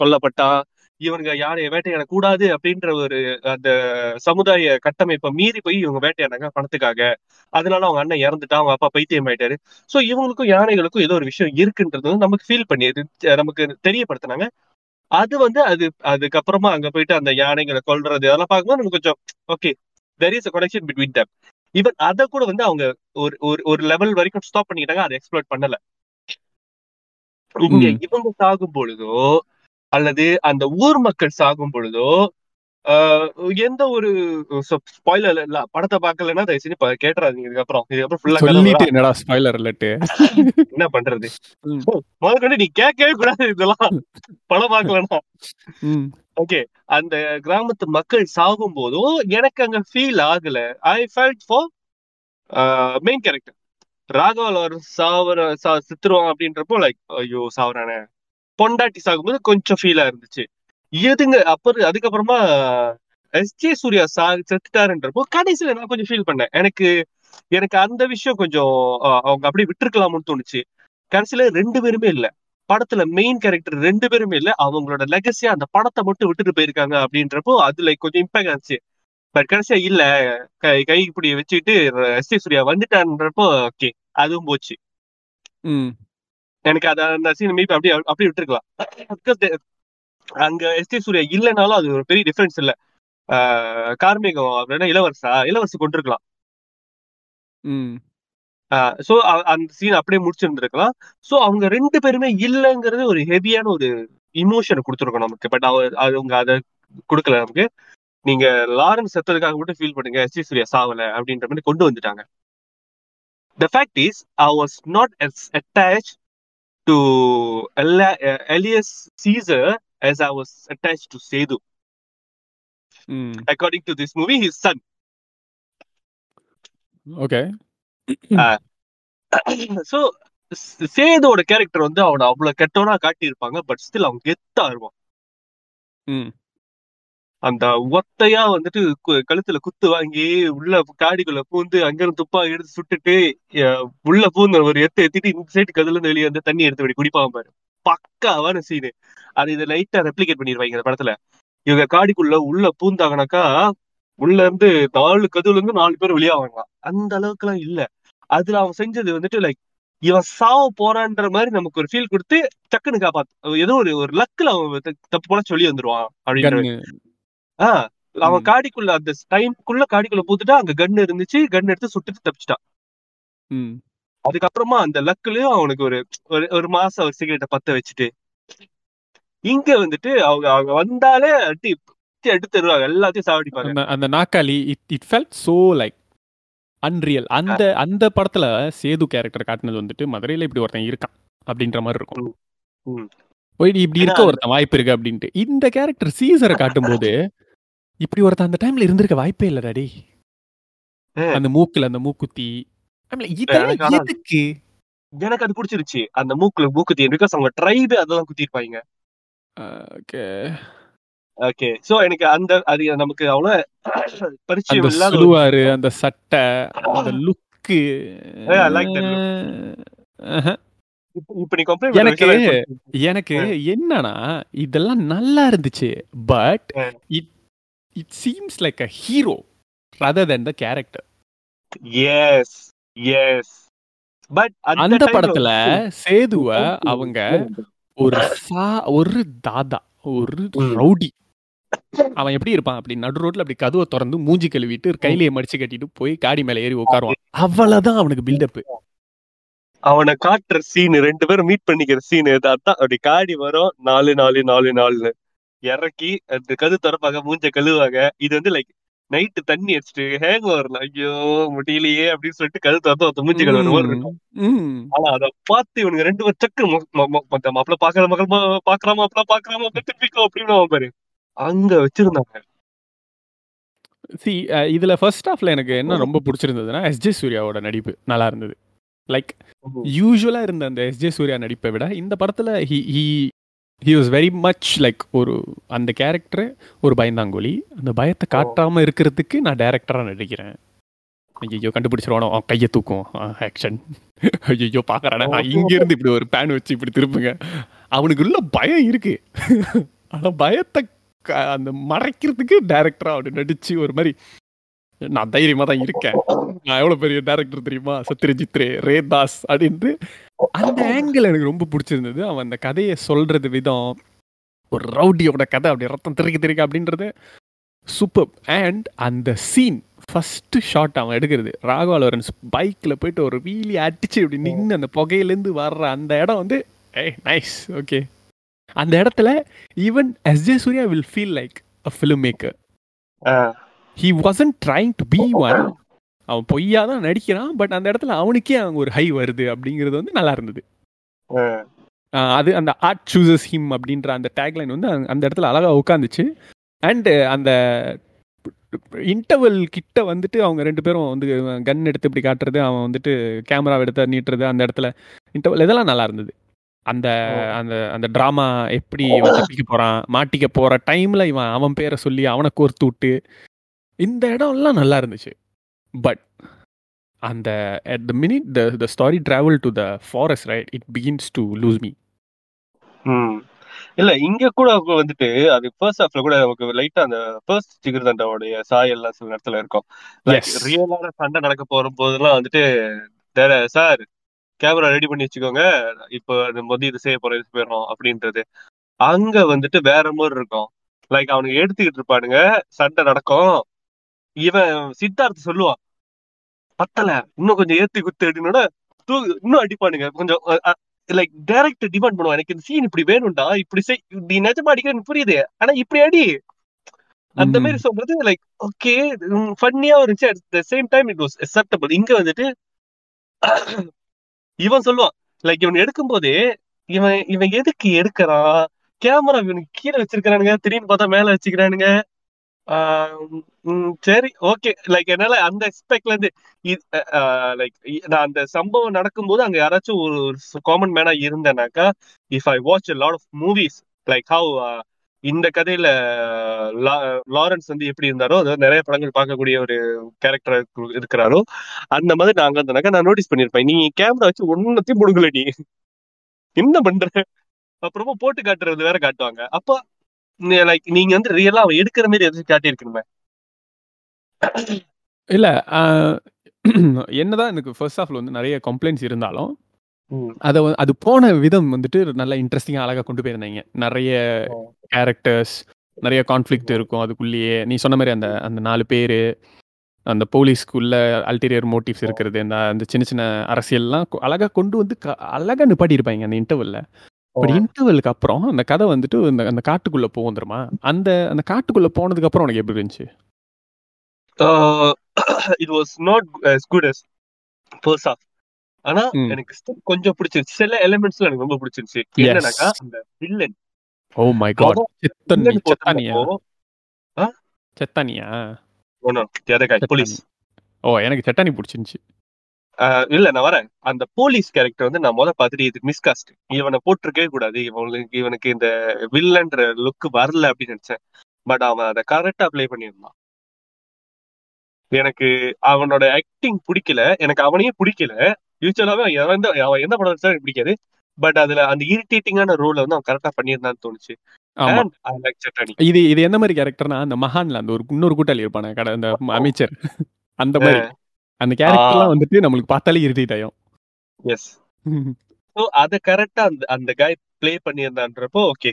கொல்லப்பட்டான். இவனுங்க யாரைய வேட்டையாட கூடாது அப்படின்ற ஒரு அந்த சமுதாய கட்டமைப்பை மீறி போய் இவங்க வேட்டையாடாங்க பணத்துக்காக. அதனால அவங்க அண்ணன் இறந்துட்டா அவங்க அப்பா பைத்தியம் ஆயிட்டாரு சோ இவங்களுக்கும் யானைகளுக்கும் ஏதோ ஒரு விஷயம் இருக்குன்றது வந்து நமக்கு ஃபீல் பண்ணி நமக்கு தெரியப்படுத்தினாங்க. அது வந்து அது அதுக்கப்புறமா அங்க போயிட்டு அந்த யானைகளை கொல்றது அதெல்லாம் பார்க்கும்போது நமக்கு கொஞ்சம் okay there is a connection between them even அதை கூட வந்து அவங்க ஒரு ஒரு ஒரு லெவல் வரைக்கும் ஸ்டாப் பண்ணிக்கிட்டாங்க அதை எக்ஸ்ப்ளோர் பண்ணல. இங்க. இவங்க சாகும் பொழுதோ அல்லது அந்த ஊர் மக்கள் சாகும் பொழுதோ ஆஹ் எந்த ஒரு ஸ்பாயிலர் இல்ல படத்தை பார்க்கலன்னா தயவு செஞ்சு ப- கேட்டுறாதீங்க இதுக்கப்புறம். இதுக்கப்புறம் ஃபுல்லா சொல்லிட்டு என்னடா ஸ்பாய்லர் இல்லட்டு என்ன பண்றது? ம். முதற்கொண்டு நீ கேட்கவே கூடாது இதெல்லாம். படம் பார்க்கலன்னா. ம். ஓகே அந்த கிராமத்து மக்கள் சாகும் போதும் எனக்கு அங்க ஃபீல் ஆகல. I felt for main character ராகவல் அவர் சாவர சா சித்துருவான் அப்படின்றப்போ லைக் ஐயோ சாவரானே பொண்டாட்டி ஆகும்போது கொஞ்சம் ஃபீலா இருந்துச்சு. எதுங்க அப்புறம் அதுக்கப்புறமா எஸ் ஜே சூர்யா சா செத்துட்டாருன்றப்போ கடைசியில நான் கொஞ்சம் ஃபீல் பண்ணேன். எனக்கு எனக்கு அந்த விஷயம் கொஞ்சம் அவங்க அப்படியே விட்டுருக்கலாம்னு தோணுச்சு. கடைசியில ரெண்டு பேருமே இல்ல. படத்துல மெயின் கேரக்டர் ரெண்டு பேருமே இல்ல. அவங்களோட லெகசியா அந்த படத்தை மட்டும் விட்டுட்டு போயிருக்காங்க அப்படின்றப்போ அது லைக் கொஞ்சம் இம்பாக்ட் ஆச்சு. பட் கடைசியா இல்ல. கை கை இப்படி வச்சுக்கிட்டு எஸ் ஜே சூர்யா வந்துட்டான்றப்போ ஓகே அதுவும் போச்சு. எனக்கு அத அந்த சீன் மீட் அப்படியே அப்படியே விட்டுருக்கலாம். Because அங்க எஸ் டி சூர்யா இல்லைனாலும் அது ஒரு பெரிய டிஃபரன்ஸ் இல்ல. கார்மேகம் அப்படின்னா இளவரசா? இளவரசி கொண்டிருக்கலாம். ம். சோ அந்த சீன் அப்படியே முடிச்சிருந்திருக்கலாம். சோ அவங்க ரெண்டு பேருமே இல்லைங்கிறது ஒரு ஹெவியான ஒரு இமோஷனை கொடுத்துருக்கோம் நமக்கு. பட் அவங்க அதை கொடுக்கல நமக்கு. நீங்க லாரன்ஸ் செத்ததுக்காக மட்டும் ஃபீல் பண்ணுங்க எஸ் டி சூர்யா சாவல அப்படின்ற மாதிரி கொண்டு வந்துட்டாங்க. The fact is I was not attach to Allius Caesar as I was attached to Sedu. ம் According to this movie, his son. Okay so சேதோட கேரக்டர் வந்து அவனை அவ்வளவு கெட்டவனா காட்டியிருப்பாங்க பட் ஸ்டில் அவன் கெத்தா இருப்பான் ம் அந்த ஒத்தையா வந்துட்டு கு- கழுத்துல குத்து வாங்கி உள்ள காடிக்குள்ள பூந்து அங்கிருந்து துப்பா எடுத்து சுட்டுட்டு உள்ள பூந்து ஒரு எத்த எத்திட்டு இந்த சைடு கதுல இருந்து வெளியே வந்து தண்ணி எடுத்து அப்படி குடிப்பான் பாரு. பக்காவான சீனு அது இதை லைட்டா ரெப்ளிகேட் பண்ணிருவாங்க இந்த படத்துல. இவங்க காடிக்குள்ள உள்ள பூந்தாங்கனாக்கா உள்ள இருந்து நாலு கதுவுல இருந்து நாலு பேர் வெளியாவாங்களாம் அந்த அளவுக்கு எல்லாம் இல்ல. அதுல அவன் செஞ்சது வந்துட்டு லைக் இவன் சாவ போறான்ற மாதிரி நமக்கு ஒரு ஃபீல் கொடுத்து டக்குன்னு காப்பாத்து ஏதோ ஒரு ஒரு லக்குல அவன் தப்பு போல சொல்லி வந்துருவான் அப்படின்னு ஆஹ் அவன். காடிக்குள்ள அந்த டைம்குள்ள காடிக்குள்ள பூத்துட்டா அங்க கன் இருந்துச்சு கன் எடுத்து சுட்டுட்டு தப்பிச்சிட்டான். அதுக்கப்புறமா அந்த லக்குலயும் அவனுக்கு ஒரு ஒரு மாசம் ஒரு சிகரெட்டை பத்த வச்சுட்டு இங்க வந்துட்டு அவங்க அவங்க வந்தாலே அடி எடுத்து தருவாங்க எல்லாத்தையும் சாவடிப்பாங்க. அந்த நாக்காளி it it felt so like unreal அந்த அந்த படத்துல சேது கேரக்டர் காட்டினது வந்துட்டு மதுரையில இப்படி ஒருத்தன் இருக்கான் அப்படின்ற மாதிரி இருக்கும். இப்படி இருக்க ஒருத்தன் வாய்ப்பு இருக்கு அப்படின்ட்டு. இந்த கேரக்டர் சீசரை காட்டும்போது இப்படி ஒருத்தன் அந்த டைம்ல இருந்திருக்க வாய்ப்பே இல்ல டாடி. அந்த மூக்குல அந்த மூக்குத்தி. எதுக்கு? எனக்கு அது பிடிச்சிருச்சு. அந்த மூக்குல மூக்குத்தி பிகாஸ் அவங்க ட்ரைபே அதெல்லாம் குத்திருப்பாங்க ஓகே. ஓகே. சோ எனக்கு அந்த அது நமக்கு அவ்வளவு பரிச்சயம் இல்லாத ஒரு சுழுவாரு அந்த சட்டை அந்த பண்ற எனக்கு- எனக்கு என்னன்னா இதெல்லாம் நல்லா இருந்துச்சு. But. It it seems like a hero rather than the character Yes, yes. But அந்த படத்துல சேதுவ அவங்க ஒரு சா ஒரு தாதா ஒரு ரவுடி. அவன் எப்படி இருப்பான் அப்படி நடு ரோட்ல அப்படி கதவை திறந்து மூஞ்சி கழுவிட்டு கையிலேயே மடிச்சு கட்டிட்டு போய் காடி மேல ஏறி உட்காருவான். அவ்வளவுதான் அவனுக்கு பில்டப் அவனை காட்டுற சீன் ரெண்டு பேரும் மீட் பண்ணிக்கிற சீன் அதான் அப்படி காடி வரும் நாலு நாலு நாலு நாலுன்னு. இறக்கி அந்த கது திறப்பாங்க மூஞ்ச கழுவாங்க இது வந்து லைக் நைட்டு தண்ணி அடிச்சுட்டு ஹேங் ஓவர்ல ஐயோ முடியலையே அப்படின்னு சொல்லிட்டு திறந்து ஒருத்த மூஞ்சி கழுவுற மாதிரி இருக்கும். ஆனா அத பார்த்து இவனுங்க ரெண்டு பேரும் சக்கு மாப்பிள்ள பாக்குற மகள் பாக்குற மாப்பிள்ள பாக்குற மாப்பிள்ள திருப்பிக்கோ அப்படின்னு பாரு. அங்க வச்சிருந்தாங்க. சி இதுல ஃபர்ஸ்ட் ஹாஃப்ல எனக்கு என்ன ரொம்ப பிடிச்சிருந்ததுன்னா எஸ்ஜே சூர்யாவோட நடிப்பு. நல்லா இருந்தது. லைக் யூஸ்வலா இருந்த அந்த எஸ்ஜே சூர்யா நடிப்பை விட இந்த படத்துல he he he was very much like ஒரு அந்த கேரக்டர் ஒரு பயந்தாங்கோலி அந்த பயத்தை காட்டாம இருக்கிறதுக்கு நான் டைரக்டரா நடிக்கிறேன். ஐயோ கண்டுபிடிச்சிருவானோ? அவன் கையை தூக்கும் ஆக்ஷன் ஐயோ பாக்குறானே. இங்க இருந்து இப்படி ஒரு பேன் வச்சு இப்படி திருப்புங்க. அவனுக்கு உள்ள பயம் இருக்கு. ஆனா பயத்தை அந்த மறைக்கிறதுக்கு டைரக்டரா அப்படி நடிச்சு ஒரு மாதிரி நான் தைரியமா தான் இருக்கேன். நான் எவ்வளவு பெரிய டைரக்டர் தெரியுமா? சத்யஜித் ரே ரேதாஸ் அப்படின்ட்டு அந்த ஆங்கிள் எனக்கு ரொம்ப பிடிச்சிருந்தது. அவன் அந்த கதையை சொல்றது விதம் ஒரு ரவுடியோட கதை அப்படி ரத்தம் தெறிக்க தெறிக்க அப்படின்றது சூப்பர் அண்ட் அந்த சீன் ஃபர்ஸ்ட் ஷாட் அவன் எடுக்கிறது. ராகவா லாரன்ஸ் பைக்ல போயிட்டு ஒரு வீலி அடிச்சு இப்படி நின்று அந்த புகையிலேருந்து வர்ற அந்த இடம் வந்து ஏய் நைஸ் ஓகே அந்த இடத்துல even S J Surya will feel like a film maker he wasn't trying to be one அவன் பொய்யா தான் நடிக்கிறான் பட் அந்த இடத்துல அவனுக்கே அவங்க ஒரு ஹை வருது அப்படிங்கிறது வந்து நல்லா இருந்தது. அது அந்த ஆர்ட் சூசஸ் ஹிம் அப்படின்ற அந்த டேக்லைன் வந்து அந்த- இடத்துல அழகா உட்காந்துச்சு அண்டு அந்த இன்டர்வல் கிட்ட வந்துட்டு அவங்க ரெண்டு பேரும் வந்து கன் எடுத்து இப்படி காட்டுறது அவன் வந்துட்டு கேமரா எடுத்து நீட்டுறது அந்த இடத்துல. இன்டர்வல் இதெல்லாம் நல்லா இருந்தது. அந்த அந்த அந்த ட்ராமா எப்படி இவன் தப்பிக்க போறான் மாட்டிக்க போற டைம்ல இவன் அவன் பேரை சொல்லி அவனை கோர்த்து விட்டு இந்த இடம்லாம் நல்லா இருந்துச்சு. பட் அந்த at the minute the the story travel to the forest right? It begins to lose me. ம். இல்ல இங்க கூட வந்துட்டு அது ஃபர்ஸ்ட் ஹாஃப்ல கூட நமக்கு லைட்டா அந்த ஃபர்ஸ்ட் ஜிகர்தண்டாவுடைய சாயல்லாம் சில நேரத்துல இருக்கும். லைக். ரியலான சண்டை நடக்க போற போதெல்லாம் வந்துட்டு "டேய், சார் கேமரா ரெடி பண்ணி வச்சுக்கோங்க. இப்போ நம்ம வந்து இது செய்ய போறோம் இது போயிடும் அப்படின்றது. அங்க வந்துட்டு வேற மாதிரி இருக்கும். லைக் அவனுக்கு எடுத்துக்கிட்டு இருப்பானுங்க சண்டை நடக்கும். இவன் சித்தார்த் சொல்லுவான். பத்தல இன்னும் கொஞ்சம் ஏத்தி குத்து அப்படின்னோட தூ- இன்னும் அடிப்பானுங்க. கொஞ்சம் லைக் டைரக்ட் டிமாண்ட் பண்ணுவான். எனக்கு இந்த சீன் இப்படி வேணும்டா இப்படி செய் நீ நிஜமா அடிக்க எனக்கு புரியுது. ஆனா இப்படி அடி அந்த. மாதிரி சொல்றது லைக் ஓகே ஃபன்னியா இருந்துச்சு. At the same time it was acceptable இங்க வந்துட்டு இவன் சொல்லுவான். லைக் இவன் எடுக்கும் போதே இவன் இவன் எதுக்கு எடுக்கிறான் கேமரா இவனுக்கு கீழே வச்சிருக்கானுங்க திடீர்னு பார்த்தா மேல வச்சுக்கிறானுங்க. சரி ஓகே. லைக் என்னால அந்த எக்ஸ்பெக்ட்ல இருந்து லைக் நான் அந்த சம்பவம் நடக்கும்போது அங்க யாராச்சும் ஒரு காமன் மேனா இருந்தேனாக்கா if I watch lot of movies like how இந்த கதையில லாரன்ஸ் வந்து எப்படி இருந்தாரோ அதாவது நிறைய படங்கள் பார்க்கக்கூடிய ஒரு கேரக்டர் இருக்கிறாரோ அந்த மாதிரி நாங்க இருந்தனாக்கா நான் நோட்டீஸ் பண்ணிருப்பேன். நீ கேமரா வச்சு ஒன்னத்தையும் முடுங்கல நீ என்ன பண்ற? அப்புறமா போட்டு காட்டுறது வேற காட்டுவாங்க. அப்போ லைக் நீங்க வந்து ரியலா அவன் எடுக்கிற மாதிரி எதுவும் காட்டியிருக்கணுமே? இல்ல என்னதான் எனக்கு ஃபர்ஸ்ட் ஹாஃப்ல வந்து நிறைய கம்ப்ளைண்ட்ஸ் இருந்தாலும். அதை அது போன விதம் வந்துட்டு நல்லா இன்ட்ரெஸ்டிங்கா அழகா கொண்டு போயிருந்தாங்க. நிறைய. கேரக்டர்ஸ் நிறைய கான்ஃப்ளிக்ட் இருக்கும் அதுக்குள்ளேயே. நீ சொன்ன மாதிரி அந்த அந்த நாலு பேரு அந்த போலீஸ்க்குள்ள அல்டீரியர் மோட்டிவ்ஸ் இருக்கிறது அந்த அந்த சின்ன சின்ன அரசியல்லாம் கொ- அழகா கொண்டு வந்து க- அழகா நிப்பாட்டி இருப்பாங்க அந்த இன்டர்வல்ல பட் இன்டர்வலுக்கு அப்புறம் அந்த கதை வந்துட்டு அந்த அந்த காட்டுக்குள்ள போகும் தெரியுமா? அந்த அந்த காட்டுக்குள்ள போனதுக்கு அப்புறம் உனக்கு எப்படி இருந்துச்சு? It was not as good as first half ஆனா. எனக்கு கொஞ்சம் பிடிச்சிருச்சு. சில எலிமெண்ட்ஸ்ல எனக்கு ரொம்ப பிடிச்சிருச்சு. என்னன்னாக்கா அந்த வில்லன் ஓ மை காட் செத்தானியா? செத்தானியா? போலீஸ் ஓ எனக்கு செட்டானி பிடிச்சிருந்துச்சு. இல்ல நான் வரேன். அந்த போலீஸ் கேரக்டர் வந்து நான் முத பார்த்துட்டு இது மிஸ்காஸ்ட் இவனை போட்டிருக்கவே கூடாது. இவனுக்கு இவனுக்கு இந்த வில்லன்ற லுக் வரல அப்படின்னு நினைச்சேன். பட் அவன் அதை கரெக்டா ப்ளே பண்ணியிருந்தான். எனக்கு அவனோட ஆக்டிங் பிடிக்கல. எனக்கு அவனையே பிடிக்கல. யூஸ்வலாவே அவன் எந்த அவன் என்ன படம் நடிச்சாலும் பிடிக்காது. பட் அதுல அந்த இரிட்டேட்டிங்கான ரோல வந்து அவன் கரெக்டா பண்ணியிருந்தான்னு தோணுச்சு. இது இது எந்த மாதிரி கேரக்டர்னா அந்த மகான்ல அந்த ஒரு இன்னொரு கூட்டாளி இருப்பானே கடை அந்த அமைச்சர். அந்த மாதிரி. அந்த கேரக்டர்லாம் வந்துட்டு நம்மளுக்கு பார்த்தாலே இரிட்டேட் ஆகும் எஸ் ஸோ அதை கரெக்டா அந்த அந்த காய் ப்ளே பண்ணியிருந்தான்றப்போ ஓகே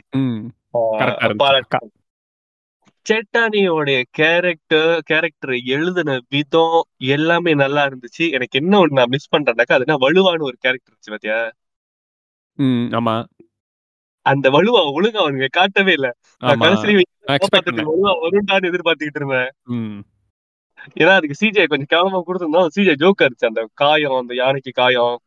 செட்டானியோடைய கேரக்டர் கேரக்டர் எழுதின விதம் எல்லாமே நல்லா இருந்துச்சு. எனக்கு என்ன ஒண்ணு நான் மிஸ் பண்றேன்னாக்கா அதுனா வலுவான ஒரு கேரக்டர் இருந்துச்சு பாத்தியா? ஆமா. அந்த வலுவா ஒழுங்கா அவனுங்க காட்டவே இல்ல. நான் ஆமா. கடைசி எக்ஸ்பெக்ட் காப்பாத்துறதுக்கு வலுவா வருண்டான்னு எதிர்பார்த்துக்கிட்டு இருந்தேன். ஏன்னா அதுக்கு சிஜே கொஞ்சம் கேவலமா கொடுத்துருந்தோம் சிஜே ஜோக்கா இருந்துச்சு அந்த காயம் அந்த யானைக்கு காயம்.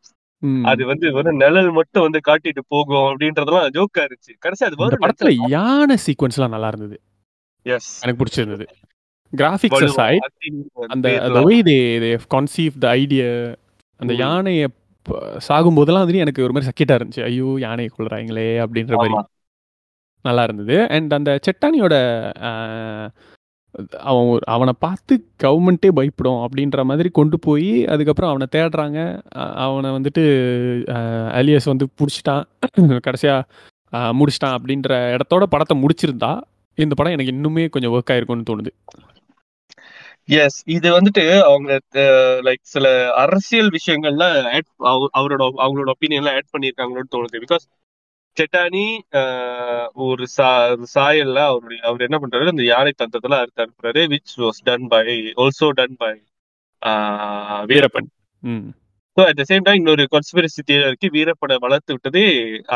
அது வந்து வெறும் நிழல் மட்டும் வந்து காட்டிட்டு போகும் அப்படின்றதெல்லாம் ஜோக்கா இருந்துச்சு கடைசி அது வரும் படத்துல யானை சீக்வன்ஸ்லாம் நல்லா இருந்தது. எஸ் எனக்கு பிடிச்சிருந்தது. கிராஃபிக்ஸ் சைட் அந்த way they they have conceived the idea அந்த. யானையை ப- சாகும்போதெல்லாம் வந்துட்டு எனக்கு ஒரு மாதிரி சக்கிட்டா இருந்துச்சு. ஐயோ யானையை கொள்றாங்களே அப்படின்ற மாதிரி. நல்லா இருந்தது. அண்ட் அந்த செட்டானியோட ஆஹ், அவன் ஒரு- அவனை பார்த்து கவர்மெண்ட்டே பயப்படும் அப்படின்ற மாதிரி கொண்டு போய் அதுக்கப்புறம் அவனை தேடுறாங்க. அவனை வந்துட்டு அலியஸ் வந்து பிடிச்சிட்டான். கடைசியா ஆஹ் முடிச்சிட்டான் அப்படின்ற இடத்தோட படத்தை முடிச்சிருந்தா இந்த படம் எனக்கு இன்னுமே கொஞ்சம் ஒர்க் ஆயிருக்கும்னு தோணுது. எஸ் இது வந்துட்டு அவங்க லைக் சில அரசியல் விஷயங்கள்ல அவ- அவரோட அவங்களோட ஒப்பீனியன்லாம் ஆட் பண்ணியிருக்காங்களோன்னு தோணுது. பிகாஸ் செட்டானி ஒரு சா சாயல்ல அவருடைய அவர் என்ன பண்றாரு அந்த யானை தந்தத்துல அறுத்து அனுப்புறாரு which was done by also done by Veerappan. So at the same time இன்னொரு கான்ஸ்பிரசி தியரி இருக்கு வீரப்பனை வளர்த்து விட்டதே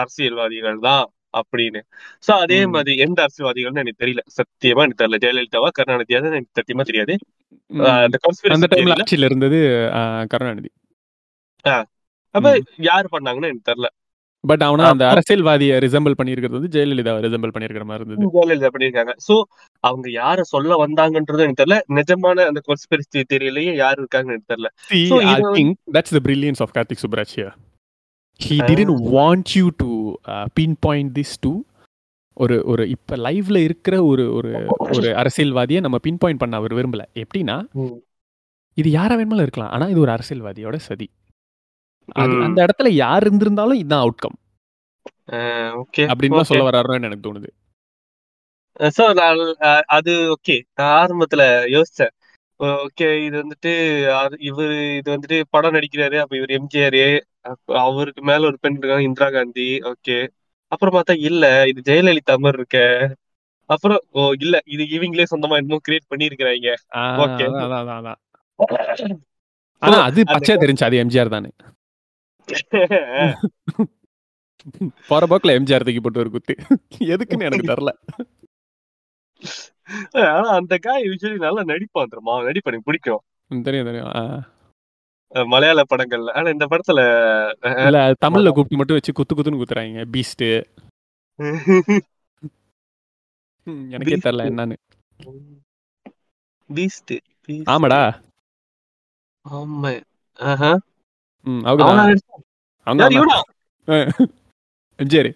அரசியல்வாதிகள் தான் அப்படின்னு. சோ அதே. மாதிரி எந்த அரசியல்வாதிகள்னு எனக்கு தெரியல. சத்தியமா எனக்கு தெரியல. ஜெயலலிதாவா கருணாநிதியா எனக்கு சத்தியமா தெரியாது. அந்த கான்ஸ்பிரசி இருந்தது கருணாநிதி. அப்ப யார் பண்ணாங்கன்னு எனக்கு தெரியல. பட் அவனா அந்த அரசியல்வாதியை ரிசம்பிள் பண்ணியிருக்கிறது வந்து ஜெயலலிதாவை ரிசம்பிள் பண்ணியிருக்கிற மாதிரி இருந்தது. ஜெயலலிதா பண்ணியிருக்காங்க. சோ அவங்க யார சொல்ல வந்தாங்கன்றது எனக்கு தெரியல. நிஜமான அந்த கான்ஸ்பிரசி தியரியிலேயே யார் இருக்காங்கன்னு எனக்கு தெரியல. வந்து- think that's the brilliance of Karthik Subraj here. He Ah. didn't want you to uh, pinpoint this to ஒரு ஒரு இப்ப லைவ்ல இருக்கிற ஒரு ஒரு ஒரு அரசியல்வாதியை நம்ம பின் பாயிண்ட் பண்ண அவர் விரும்பல. எப்படின்னா இது யாரா வேணுமாலும் இருக்கலாம். ஆனா இது ஒரு அரசியல்வாதியோட சதி. அந்த இடத்துல யார் இருந்திருந்தாலும் இதுதான் அவுட்கம் ஓகே அப்படின்னு சொல்ல வர்றாருன்னு எனக்கு தோணுது. சோ நான் அது ஓகே நான் ஆரம்பத்துல யோசிச்சேன். ஓகே இது வந்துட்டு இவரு இது வந்துட்டு படம் நடிக்கிறாரு அப்ப இவர் எம்ஜிஆர் அவருக்கு மேல ஒரு பெண் இருக்காங்க இந்திரா காந்தி ஓகே அப்புறம் பார்த்தா இல்ல இது ஜெயலலிதா மாதிரி இருக்க. அப்புறம் ஓ இல்ல இது இவங்களே சொந்தமா என்னமோ கிரியேட் பண்ணிருக்கிறாங்க அதான். ஆனா அது பச்சையா தெரிஞ்சு அது எம்ஜிஆர் தானே. போற போக்குல எம்ஜிஆர் தூக்கி போட்டு ஒரு குத்து. எதுக்குன்னு எனக்கு தெரியல. ஆனா அந்த காய் யூஸ்வலி நல்லா நடிப்பான் தெரியுமா? நடிப்பு எனக்கு பிடிக்கும். தெரியும் தெரியும். மலையாள படங்கள்ல. ஆனா இந்த படத்துல இல்ல தமிழ்ல கூப்பிட்டு மட்டும் வச்சு குத்து குத்துன்னு குத்துறாங்க. பீஸ்ட் எனக்கே. தெரியல என்னன்னு. பீஸ்ட் ஆமாடா. ஆமா அவனா? அவன்? எம்ஜிஆர்.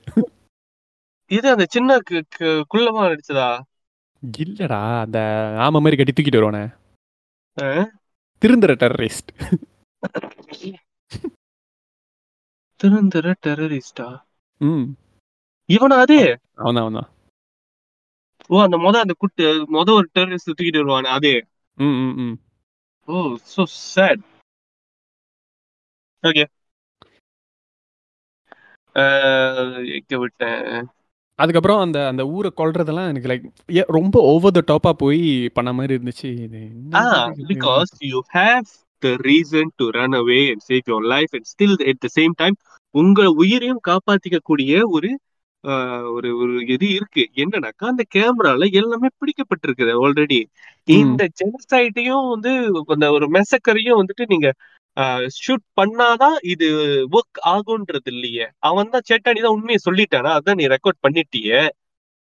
இது அந்த சின்ன குள்ளமா நடிச்சதா? இல்லடா அந்த ஆமா மாதிரி கட்டி தூக்கிட்டு வருவானே? திருந்துற டெரரிஸ்ட் திருந்துற டெரரிஸ்டா ம். இவனா அது? அவன்தான் அவன்தான் ஓ அந்த மொத அந்த குட்டு மொத ஒரு டெரரிஸ்ட் தூக்கிட்டு வருவானே அது? Hmm hmm oh so sad okay எங்க விட்டேன்? அதுக்கப்புறம் அந்த அந்த ஊரை கொல்றதெல்லாம் எனக்கு லைக் ரொம்ப ஓவர் த டாப்பா போய் பண்ண மாதிரி இருந்துச்சு. because you have the reason to run away and save your life and still at the same time உங்க உயிரையும் காப்பாத்திக்க கூடிய ஒரு ஆஹ், ஒரு ஒரு இது இருக்கு. என்னன்னாக்கா அந்த கேமரால எல்லாமே பிடிக்கப்பட்டிருக்குது ஆல்ரெடி இந்த ஜெனசைட்டையும் வந்து அந்த ஒரு மெசக்கரையும் வந்துட்டு நீங்க ஷூட் பண்ணாதான் இது ஒர்க் ஆகுன்றது இல்லையே அவன் தான் சேட்டானி தான் உண்மையை சொல்லிட்டானா? அதான் நீ ரெக்கார்ட் பண்ணிட்டியே.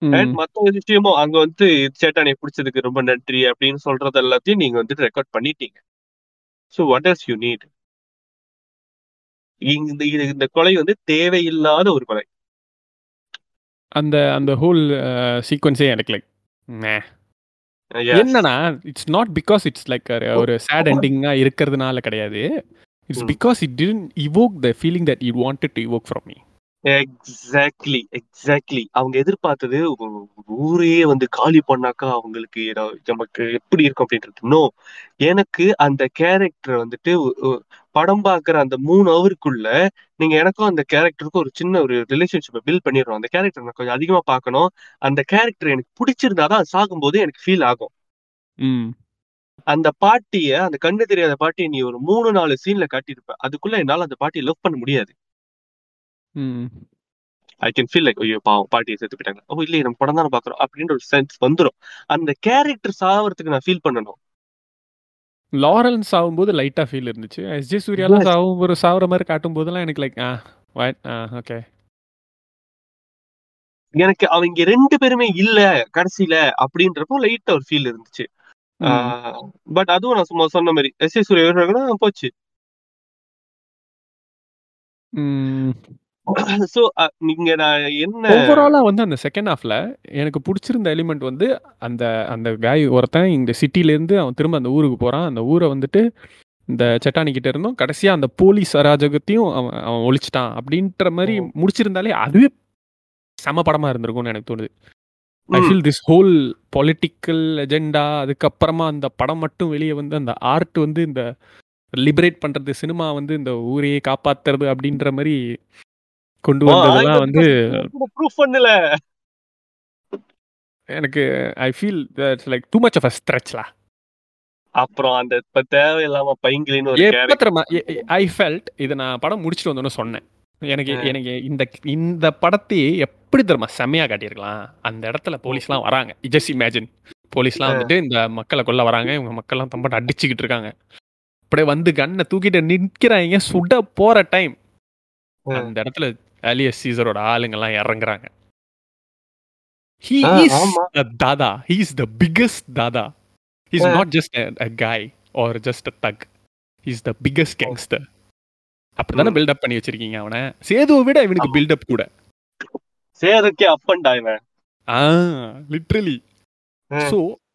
அண்ட் மத்த விஷயமும் அங்க வந்து சேட்டானை பிடிச்சதுக்கு ரொம்ப நன்றி அப்படின்னு சொல்றது எல்லாத்தையும் நீங்க வந்துட்டு ரெக்கார்ட் பண்ணிட்டீங்க. So what is you need இந்த இந்த கொலை வந்து தேவையில்லாத ஒரு கொலை. அந்த அந்த ஹோல் சீக்வன்ஸே எனக்கு லைக். என்னன்னா it's not because it's like ஒரு சேட் எண்டிங்கா இருக்கிறதுனால கிடையாது. It's. Because it didn't evoke the feeling that you wanted to evoke from me exactly exactly அவங்க எதிர்பார்த்தது ஊரையே வந்து காலி பண்ணாக்கா அவங்களுக்கு நமக்கு எப்படி இருக்கும் அப்படின்றது. நோ எனக்கு அந்த கேரக்டர் வந்துட்டு படம் பார்க்குற அந்த மூணு ஹவருக்குள்ள நீங்க எனக்கும் அந்த கேரக்டருக்கும் ஒரு சின்ன ஒரு ரிலேஷன்ஷிப்பை பில்ட் பண்ணிடுறோம் அந்த கேரக்டர் நான் கொஞ்சம் அதிகமா பார்க்கணும். அந்த கேரக்டர் எனக்கு பிடிச்சிருந்தாதான் சாகும்போது எனக்கு ஃபீல் ஆகும். ம். அந்த பாட்டிய அந்த கண்ணு தெரியாத பாட்டியை நீ ஒரு மூணு நாலு சீன்ல காட்டியிருப்ப. அதுக்குள்ள என்னால அந்த பாட்டியை லவ் பண்ண முடியாது. ம் ஐ கேன் ஃபீல் லைக் ஐயோ பாவம் பாட்டியை செத்து போயிட்டாங்க. ஓ இல்லையே நம்ம படம் தானே பாக்குறோம் அப்படின்ற ஒரு சென்ஸ் வந்துரும். அந்த கேரக்டர் சாவறதுக்கு நான் ஃபீல் பண்ணணும். லாரன்ஸ் ஆகும்போது லைட்டா ஃபீல் இருந்துச்சு. எஸ் ஜே சூர்யாலாம். சாவும் ஒரு சாவர மாதிரி காட்டும் போதெல்லாம் எனக்கு like ah what ah okay எனக்கு அவங்க ரெண்டு பேருமே இல்ல கடைசியில அப்படின்றப்போ லைட்டா ஒரு ஃபீல் இருந்துச்சு. பட் அதுவும் நான் சும்மா சொன்ன மாதிரி எஸ் ஏ சூர்யா போச்சு. சோ நீங்க நான் என்ன ஓவராலா வந்து அந்த செகண்ட் ஹாஃப்ல எனக்கு பிடிச்சிருந்த எலிமெண்ட் வந்து அந்த அந்த காய் ஒருத்தன் இந்த சிட்டில இருந்து அவன் திரும்ப அந்த ஊருக்கு போறான் அந்த ஊரை வந்துட்டு இந்த செட்டானி கிட்ட இருந்தும் கடைசியா அந்த போலீஸ் அராஜகத்தையும் அவன் அவன் ஒழிச்சிட்டான் அப்படின்ற மாதிரி. முடிச்சிருந்தாலே அதுவே செம படமா இருந்திருக்கும்னு எனக்கு தோணுது I. Feel this whole political agenda அதுக்கப்புறமா அந்த படம் மட்டும் வெளியே வந்து அந்த ஆர்ட் வந்து இந்த லிபரேட் பண்றது சினிமா வந்து இந்த ஊரையே காப்பாத்துறது அப்படின்ற மாதிரி கொண்டு வந்ததெல்லாம் வந்து ப்ரூஃப் பண்ணல எனக்கு I feel like too much of a ஸ்ட்ரெச்லா அப்புறம் அந்த இப்ப தேவையில்லாம பைங்கிலின்னு ஒரு கேரக்டர் ஐ ஃபெல்ட் இதை நான் படம் முடிச்சுட்டு வந்தோன்னு சொன்னேன். எனக்கு. எனக்கு இந்த இந்த படத்தையே எப்படி தெரியுமா செம்மையா காட்டியிருக்கலாம். அந்த இடத்துல போலீஸ்லாம் வராங்க. ஜஸ்ட் இமேஜின் போலீஸ்லாம் வந்துட்டு இந்த மக்களை கொல்ல வராங்க. இவங்க மக்கள்லாம் தம்பட்டு அடிச்சுக்கிட்டு இருக்காங்க. அப்படியே வந்து கண்ணை தூக்கிட்டு நிக்கிறாங்க. சுட போற டைம். அந்த இடத்துல அலியஸ் சீசரோட ஆளுங்கெல்லாம் இறங்குறாங்க he is. Dada he is the biggest Dada he's ah. Not just a guy or just a thug he's the biggest gangster அப்படிதானே. பில்டப் பண்ணி வச்சிருக்கீங்க அவனை சேதுவை விட இவனுக்கு. பில்டப் கூட சேதுக்கே அப் அண்ட் இவன் ஆ லிட்ரலி ஆ.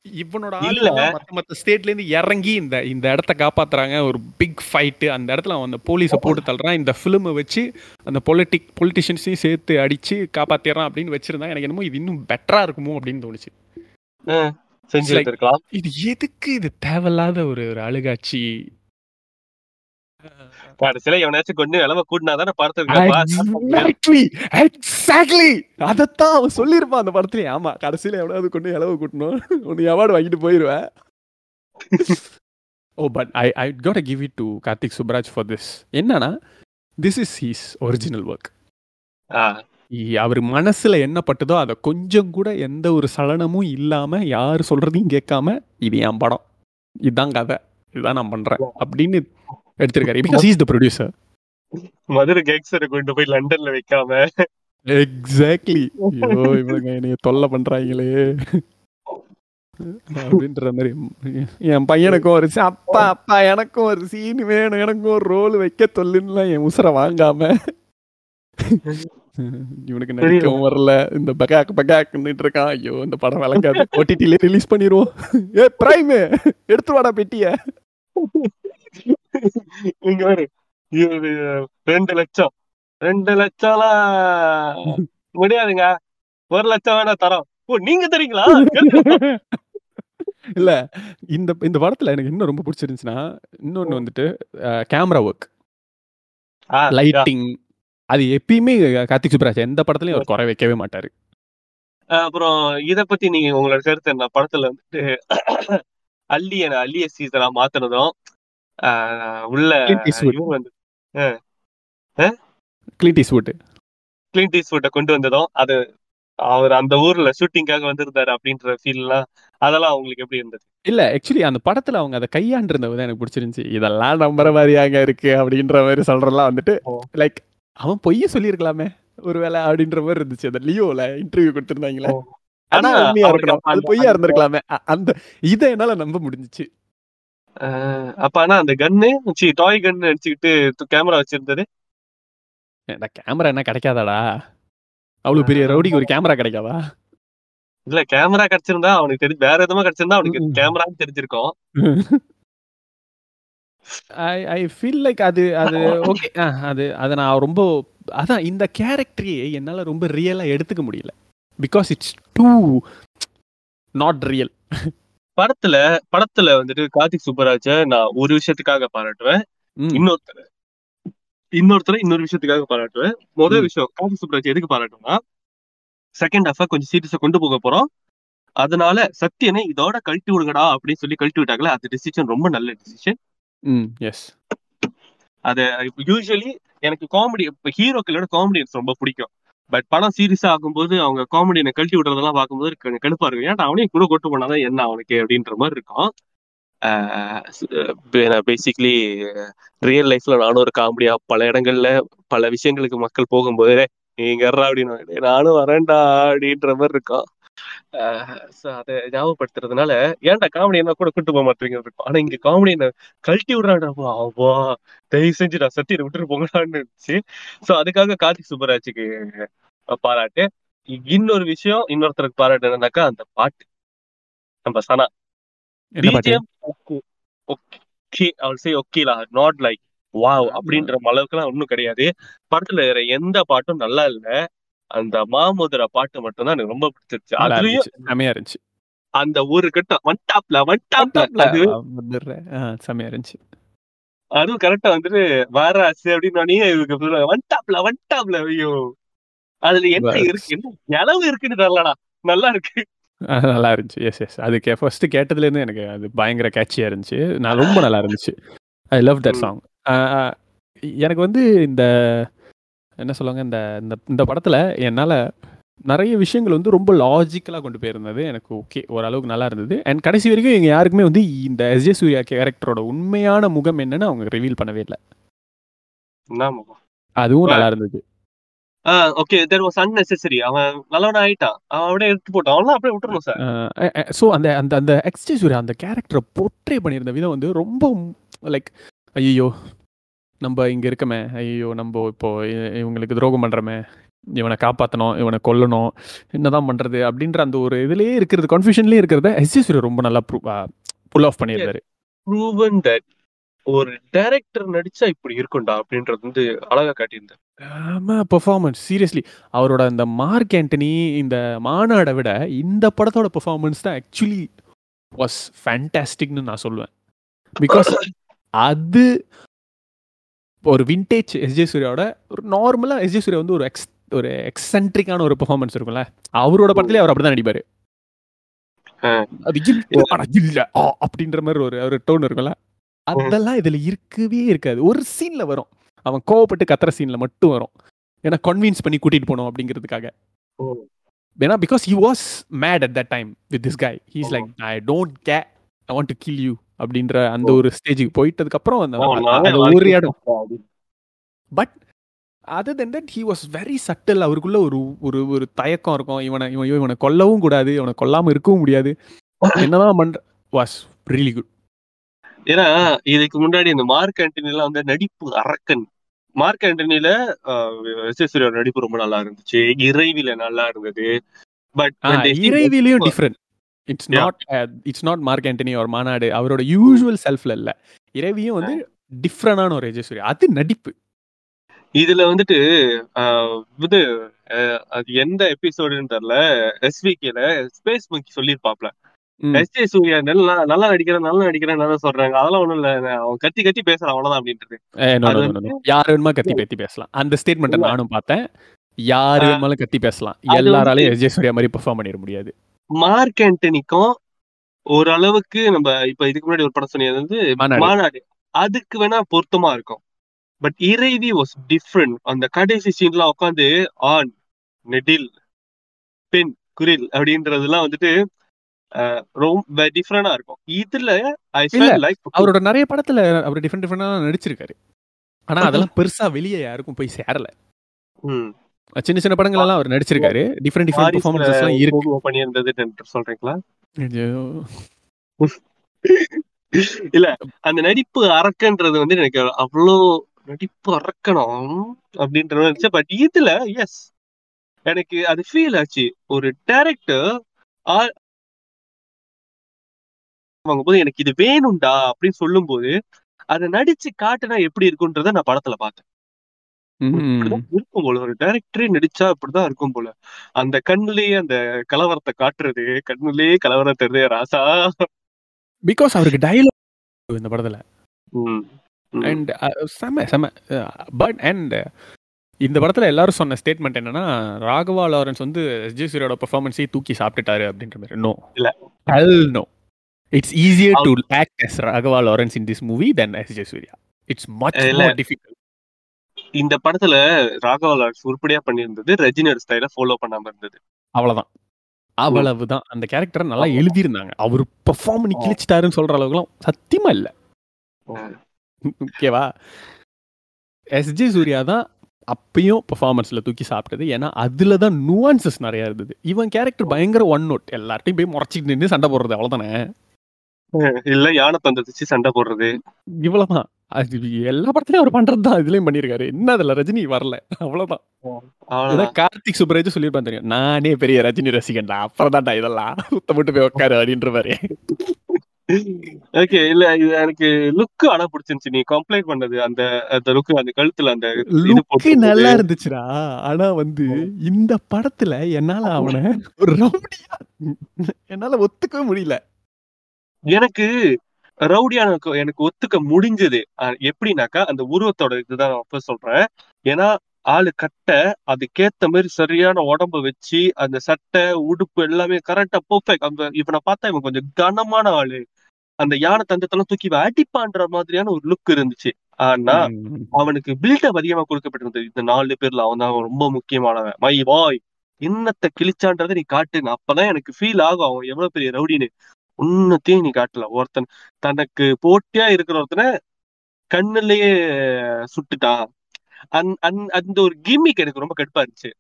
இவனோட. ஆளுங்க மத்த மத்த ஸ்டேட்ல இருந்து இறங்கி இந்த இந்த இடத்த காப்பாத்துறாங்க. ஒரு பிக் ஃபைட் அந்த இடத்துல அவன் அந்த போலீஸ போட்டு தள்ளுறான். இந்த ஃபிலிமை வச்சு அந்த பொலிட்டிக் பொலிட்டிஷியன்ஸையும் சேர்த்து அடிச்சு காப்பாத்திடுறான் அப்படின்னு வச்சிருந்தா எனக்கு என்னமோ இது இன்னும் பெட்டரா இருக்குமோ அப்படின்னு தோணுச்சு. இது எதுக்கு இது தேவையில்லாத ஒரு ஒரு அழுகாட்சி? கடைசியில எவனாச்சும் கொண்டு இளவ கூட்டினாதானே படத்துக்கு எக்ஸாக்ட்லி எக்ஸாக்ட்லி அதத்தான் அவன் சொல்லியிருப்பான் அந்த படத்துலயே ஆமா கடைசியில எவனாவது கொண்டு இளவு கூட்டணும். உன்னை அவார்டு வாங்கிட்டு போயிருவேன். ஓ but I I got give it to Karthik Subbaraj for this என்னன்னா this is he's original work அவர் மனசுல என்ன பட்டுதோ அதை கொஞ்சம் கூட எந்த ஒரு சலனமும் இல்லாம யார் சொல்றதையும் கேட்காம இது என் படம். இதுதான் கதை. இதுதான் நான் பண்றேன். அப்படின்னு எடுத்திருக்காரு. Because is the producer Madurai கேங்ஸ்டரை கொண்டு போய் லண்டன்ல வைக்காம. எக்ஸாக்ட்லி ஐயோ இவங்க என்னைய தொல்லை பண்றாங்களே. அப்படின்ற மாதிரி என் பையனுக்கும் ஒரு அப்பா அப்பா எனக்கும் ஒரு சீன் வேணும். எனக்கும் ஒரு ரோல் வைக்க தொல்லுன்னுலாம் என் உசுரை வாங்காம. இவனுக்கு நடிக்கவும் வரல. இந்த பகாக் பகாக்னுட்டு இருக்கான். ஐயோ இந்த படம் விளங்காது. ஓடிடிலே ரிலீஸ் பண்ணிடுவோம் ஏ பிரைம் எடுத்து வாடா பெட்டிய. இங்க ஒரு ரெண்டு லட்சம். ரெண்டு லட்சம்லாம் முடியாதுங்க. ஒரு லட்சம் வேணா தரோம். ஓ நீங்க தரீங்களா? இல்ல இந்த இந்த படத்துல எனக்கு இன்னும் ரொம்ப பிடிச்சிருந்துச்சுன்னா இன்னொன்னு வந்துட்டு கேமரா ஒர்க் லைட்டிங் அது எப்பயுமே கார்த்திக் சுப்ராஜ் எந்த படத்துலயும் அவர் குறை வைக்கவே மாட்டாரு. அப்புறம் இத பத்தி நீங்க உங்களோட கருத்து என்ன? படத்துல வந்துட்டு அள்ளி என அள்ளிய சீசனா மாத்துனதும் உள்ள கிளின்ட் ஈஸ்வுட் கிளின்ட் ஈஸ்வுட்டை கொண்டு வந்ததும் அது அவர் அந்த ஊர்ல ஷூட்டிங்காக வந்திருந்தாரு அப்படின்ற ஃபீல் எல்லாம் அதெல்லாம் உங்களுக்கு எப்படி இருந்தது? இல்ல ஆக்சுவலி அந்த படத்துல அவங்க அதை கையாண்டிருந்தது தான் எனக்கு பிடிச்சிருந்துச்சு. இதெல்லாம் நம்புற மாதிரியாங்க இருக்கு அப்படின்ற மாதிரி சொல்றலாம் வந்துட்டு. லைக் அவன் பொய்ய சொல்லியிருக்கலாமே ஒருவேளை அப்படின்ற மாதிரி இருந்துச்சு. அந்த லியோல இன்டர்வியூ கொடுத்திருந்தாங்களே. ஆனா அது பொய்யா இருந்திருக்கலாமே. அந்த இதை என்னால நம்ப முடிஞ்சுச்சு. அப்ப ஆனா அந்த கன்னு டாய் கன் அடிச்சுக்கிட்டு கேமரா வச்சிருந்தது. கேமரா என்ன கிடைக்காதாடா? அவ்வளவு பெரிய ரவுடிக்கு ஒரு கேமரா கிடைக்காதா? இல்ல கேமரா கிடைச்சிருந்தா அவனுக்கு தெரிஞ்சு வேற எதுவுமே கிடைச்சிருந்தா அவனுக்கு. கேமரான்னு தெரிஞ்சிருக்கும். ஐ ஐ ஃபீல் லைக் அது அது ஓகே அது அதை நான் ரொம்ப அதான் இந்த கேரக்டரையே என்னால ரொம்ப ரியலா எடுத்துக்க முடியல. Because it's too not real படத்துல படத்துல வந்துட்டு கார்த்திக் சுப்பராஜ நான் ஒரு விஷயத்துக்காக பாராட்டுவேன். இன்னொருத்தர். இன்னொருத்தர் இன்னொரு விஷயத்துக்காக பாராட்டுவேன். முதல். விஷயம் கார்த்திக் சுப்பராஜ் எதுக்கு பாராட்டுவேன்னா செகண்ட் ஹாஃப கொஞ்சம் சீரியஸா கொண்டு போக போறோம். அதனால சத்தியனை இதோட கழட்டி விடுங்கடா அப்படின்னு சொல்லி கழட்டி விட்டாங்களே அந்த டிசிஷன் ரொம்ப நல்ல டிசிஷன் எஸ் அது யூஸ்வலி எனக்கு காமெடி இப்ப ஹீரோக்களோட காமெடி எனக்கு ரொம்ப பிடிக்கும். பட் படம் சீரியஸா ஆகும்போது அவங்க காமெடியை கழட்டி விடுறதெல்லாம் பார்க்கும்போது கொஞ்சம் கடுப்பா இருக்கும். ஏன்டா அவனையும் கூட கொட்டு பண்ணாதான் என்ன அவனுக்கு அப்படின்ற மாதிரி இருக்கும். பேசிக்லி ரியல் லைஃப்ல நானும் ஒரு காமெடியா பல இடங்கள்ல பல விஷயங்களுக்கு மக்கள் போகும்போது நீங்க அப்படின்னு. நானும் வரேன்டா அப்படின்ற மாதிரி இருக்கும். அதை ஞாபகப்படுத்துறதுனால ஏன்டா காமெடி என்ன கூட கூட்டு போக மாட்டீங்க ஆனா இங்க காமெடி என்ன கழட்டி விடுறாடா அவ்வா தயவு செஞ்சு நான் சத்தியத்தை விட்டுட்டு போங்கடான்னு இருந்துச்சு ஸோ அதுக்காக கார்த்திக் சுப்பராஜுக்கு பாராட்டு. இன்னொரு விஷயம் இன்னொருத்தருக்கு பாராட்டு என்னன்னாக்கா அந்த பாட்டு. நம்ம சனா. ஓகே அவள் சே ஓகேலா நாட் லைக் வாவ் அப்படின்ற அளவுக்குலாம் ஒன்றும் கிடையாது. படத்துல வேற எந்த பாட்டும் நல்லா இல்ல. அந்த மாமுதிர பாட்டு மட்டும் தான் எனக்கு ரொம்ப பிடிச்சிருச்சு. அதுலயும் செமையா இருந்துச்சு. அந்த ஒரு கட்டம் ஒன் டாப்ல ஒன் டாப்ல அது செமையா இருந்துச்சு. அதுவும் கரெக்டா வந்துட்டு வாராசு அப்படின்னு இதுக்கு ஒன் டாப்ல ஒன் டாப்ல ஐயோ. அதுல என்ன. இருக்கு? என்ன இளவு இருக்குன்னு தெரியலடா. நல்லா இருக்கு. நல்லா இருந்துச்சு. எஸ் எஸ் அது கே ஃபர்ஸ்ட் கேட்டதுலேருந்து எனக்கு அது பயங்கர கேட்சியாக இருந்துச்சு. நான் ரொம்ப நல்லா இருந்துச்சு. I love that. சாங் எனக்கு வந்து இந்த என்ன சொல்லுவாங்க இந்த இந்த இந்த படத்தில் என்னால் நிறைய விஷயங்கள் வந்து ரொம்ப லாஜிக்கலாக கொண்டு போயிருந்தது. எனக்கு ஓகே ஓரளவுக்கு நல்லா இருந்தது. அண்ட் கடைசி வரைக்கும் எங்கள் யாருக்குமே வந்து இந்த எஸ்ஜே சூர்யா கேரக்டரோட உண்மையான முகம் என்னன்னு அவங்க ரிவீல் பண்ணவே இல்லை. அதுவும் நல்லா இருந்தது. ஓகே தேர் வாஸ் அன்னெசரி அவன் நல்லவனா ஆயிட்டான். அவன் அப்படியே எடுத்து போட்டான். அவன் அப்படியே விட்டுறணும் சார் ஸோ அந்த அந்த அந்த எக்ஸ்டே சூர்யா அந்த கேரக்டரை போர்ட்ரே பண்ணியிருந்த விதம் வந்து ரொம்ப லைக் ஐயோ நம்ம இங்கே இருக்கமே. ஐயோ நம்ம இப்போ இவங்களுக்கு துரோகம் பண்ணுறோமே இவனை காப்பாற்றணும் இவனை கொல்லணும். என்னதான் பண்ணுறது அப்படின்ற அந்த ஒரு இதுலேயே இருக்கிறது கன்ஃபியூஷன்லேயே இருக்கிறத எஸ்ஜே சூர்யா ரொம்ப நல்லா புல் ஆஃப் பண்ணியிருந்தாரு. ப்ரூவன் தட் ஒரு டைரக்டர் நடிச்சா இப்படி இருக்கும்டா அப்படின்றது வந்து அழகா காட்டியிருந்தார். ஆமா பெர்ஃபார்மன்ஸ் சீரியஸ்லி அவரோட அந்த மார்க் ஆண்டனி இந்த மாநாடை விட இந்த படத்தோட பெர்ஃபார்மன்ஸ் தான் ஆக்சுவலி வாஸ் ஃபேண்டாஸ்டிக்னு நான் சொல்லுவேன். பிகாஸ் அது ஒரு விண்டேஜ் எஸ்ஜே சூர்யாவோட ஒரு நார்மலாக எஸ்ஜே சூர்யா வந்து ஒரு எக்ஸ் ஒரு எக்ஸென்ட்ரிக்கான ஒரு பெர்ஃபார்மன்ஸ் இருக்கும்ல. அவரோட படத்துலயே அவர் அப்படிதான் நடிப்பாரு. அது இல்ல, இல்ல அப்படின்ற மாதிரி ஒரு ஒரு டோன் இருக்கும்ல. அதெல்லாம் இதுல இருக்கவே இருக்காது. ஒரு சீன்ல வரும். அவன் கோவப்பட்டு கத்துற சீன்ல மட்டும் வரும். ஏன்னா கன்வின்ஸ் பண்ணி கூட்டிட்டு போனோம் அப்படிங்கிறதுக்காக. ஏன்னா because he was mad at that time with this guy he's like I don't K I want to kill you அப்படின்ற அந்த ஒரு ஸ்டேஜுக்கு போயிட்டதுக்கு அப்புறம் அந்த ஒரு இடம் but other than that he was very subtle அவருக்குள்ள ஒரு ஒரு ஒரு தயக்கம் இருக்கும். இவனை இவன் இவனை கொல்லவும் கூடாது. இவனை கொல்லாம இருக்கவும் முடியாது. என்னதான் பண்ற வாஸ் ரியலி குட் ஏன்னா இதுக்கு முன்னாடி இந்த மார்க் ஆண்டனில வந்து நடிப்பு அரக்கன். மார்க் ஆண்டனில விசேஸ்வரியோட நடிப்பு ரொம்ப நல்லா இருந்துச்சு. இறைவில நல்லா இருந்தது. But இறைவிலையும் different it's. Not it's not Mark Antony ஒரு மாநாடு அவரோட யூஷுவல் செல்ஃப்ல இல்ல. இறைவியும் வந்து டிஃப்ரெண்டான ஒரு எஜேஸ்வரி அது நடிப்பு. இதுல வந்துட்டு ஆஹ், இது அது எந்த எபிசோடுன்னு தெரியல. எஸ்விகேல ஸ்பேஸ் மங்கி சொல்லியிருப்பாப்ல. ம். எஸ் ஜே சூர்யா நல்லா நல்லா நடிக்கிறேன் நல்லா நடிக்கிறேன் நல்லா சொல்றாங்க. அதெல்லாம் ஒண்ணும் இல்ல. அவன் கத்தி கத்தி பேசுறான் அவ்வளவுதான் அப்படின்றது. யார் வேணுமா கத்தி பேத்தி பேசலாம். அந்த ஸ்டேட்மெண்ட்டை இல்ல. நானும் பார்த்தேன். யார். வேணுமாலும் கத்தி பேசலாம். எல்லாராலையும் எஸ்ஜே சூர்யா மாதிரி பெர்ஃபார்ம் பண்ணிட முடியாது. மார்க் ஆண்டனிக்கும் ஓரளவுக்கு நம்ம இப்ப இதுக்கு முன்னாடி ஒரு படம் சொன்னது வந்து மாநாடு. அதுக்கு வேணா பொருத்தமா இருக்கும். பட் இறைவி வாஸ் டிஃப்ரெண்ட் அந்த கடைசி சீன்லாம் உட்காந்து ஆண் நெடில் பெண் குரில் அப்படின்றதெல்லாம் வந்துட்டு ரொம்ப டிஃப்ரெண்டா இருக்கும். இதுல ஐ லைக் அவரோட நிறைய படத்துல அவர் டிஃப்ரெண்ட் டிஃப்ரெண்டா நடிச்சிருக்காரு. ஆனா அதெல்லாம் பெருசா வெளியே யாருக்கும் போய் சேரல. சின்ன சின்ன படங்கள் எல்லாம் அவர் நடிச்சிருக்காரு. டிஃப்ரெண்ட் டிஃப்ரெண்ட் பெர்ஃபார்மன்சஸ் எல்லாம் இருக்கு. பண்ணியிருந்தது சொல்றீங்களா. இல்ல அந்த நடிப்பு அரக்கன்றது வந்து எனக்கு அவ்வளோ நடிப்பு அரக்கணும் அப்படின்ற இருந்துச்சு. பட் இதுல எஸ் எனக்கு அது ஃபீல் ஆச்சு. ஒரு டேரக்டர் வாங்கும்போது எனக்கு இது வேணும்டா அப்படின்னு சொல்லும்போது அதை நடிச்சு காட்டுனா எப்படி இருக்குன்றத நான் படத்துல பார்த்தேன். இருக்கும் போல ஒரு டைரக்டரே நடிச்சா இப்படிதான் இருக்கும் போல. அந்த கண்ணுலயே அந்த கலவரத்தை காட்டுறது கண்ணுலயே கலவரம் தெரியுது ராசா. பிகாஸ் அவருக்கு டயலாக் இந்த படத்துல. அண்ட் செம செம. பட் அண்ட் இந்த படத்துல எல்லாரும் சொன்ன ஸ்டேட்மெண்ட் என்னன்னா ராகவா லாரன்ஸ் வந்து எஸ்ஜே சூரியோட பெர்ஃபார்மன்ஸே தூக்கி சாப்பிட்டுட்டாரு அப்படின்ற மாதிரி. நோ இல்ல. Hell no it's easier to act as Raghava Lawrence in this movie than S J Surya it's much. More difficult இந்த படத்துல ராகவா லாரன்ஸ் உருப்படியா பண்ணியிருந்தது ரெஜினர் ஸ்டைல ஃபாலோ பண்ணாம இருந்தது. அவ்வளவுதான். அவ்வளவுதான். அந்த கேரக்டரை நல்லா எழுதியிருந்தாங்க. அவர் பெர்ஃபார்ம் பண்ணி கிழிச்சிட்டாருன்னு சொல்ற அளவுக்குலாம் சத்தியமா இல்ல. ஓகேவா எஸ்ஜே சூர்யா தான் அப்பயும் பெர்ஃபார்மன்ஸ்ல தூக்கி சாப்பிட்டது. ஏன்னா அதுல தான் நுவான்சஸ் நிறைய இருந்தது. இவன் கேரக்டர் பயங்கர ஒன் நோட் எல்லார்ட்டையும் போய் முறைச்சிட்டு நின்று சண்டை போடுறது அவ்வளவுதானே? இல்ல யானை தந்ததிச்சு சண்டை போடுறது. இவ்வளவுதான். அது எல்லா படத்துலயும் அவர் பண்றது தான் இதுலயும் பண்ணிருக்காரு என்ன அதுல ரஜினி வரல? அவ்வளவுதான். கார்த்திக் சுப்ராஜ் சொல்லியிருப்பான் தெரியும். நானே பெரிய ரஜினி ரசிகன்டா. அப்புறம் தான்டா இதெல்லாம். சுத்த மட்டும் போய் உட்காரு அப்படின்ற மாதிரி. ஓகே இல்ல இது எனக்கு லுக் ஆனா பிடிச்சிருந்துச்சு. நீ கம்ப்ளைண்ட் பண்ணது அந்த அந்த லுக் அந்த கழுத்துல அந்த போட்டு நல்லா இருந்துச்சுடா. ஆனா வந்து இந்த படத்துல என்னால அவனை ஒரு ரவுடியா என்னால ஒத்துக்கவே முடியல. எனக்கு ரவுடியான எனக்கு ஒத்துக்க முடிஞ்சது. எப்படின்னாக்கா அந்த உருவத்தோட இதுதான் நான் அப்ப சொல்றேன். ஏன்னா ஆளு கட்ட அதுக்கேத்த மாதிரி சரியான உடம்ப வச்சு அந்த சட்டை உடுப்பு எல்லாமே கரெக்டா பெர்ஃபெக்ட் அந்த இவனை பார்த்தா இவன் கொஞ்சம் கனமான ஆளு. அந்த யானை தந்தத்தெல்லாம் தூக்கி அடிப்பான்ற மாதிரியான ஒரு லுக் இருந்துச்சு. ஆனா. அவனுக்கு பில்டப் அதிகமா கொடுக்கப்பட்டிருந்தது. இந்த நாலு பேர்ல அவன் தான் ரொம்ப முக்கியமானவன். மை வாய் இன்னத்தை கிழிச்சான்றதை நீ காட்டுங்க அப்பதான் எனக்கு ஃபீல் ஆகும் அவன் எவ்வளவு பெரிய ரவுடின்னு. உன்னத்தையும் நீ காட்டல. ஒருத்தன் தனக்கு போட்டியா இருக்கிற ஒருத்தனை கண்ணுலயே சுட்டுட்டான். அந் அந்- அந்த ஒரு கிம்மிக் எனக்கு ரொம்ப கடுப்பா இருந்துச்சு.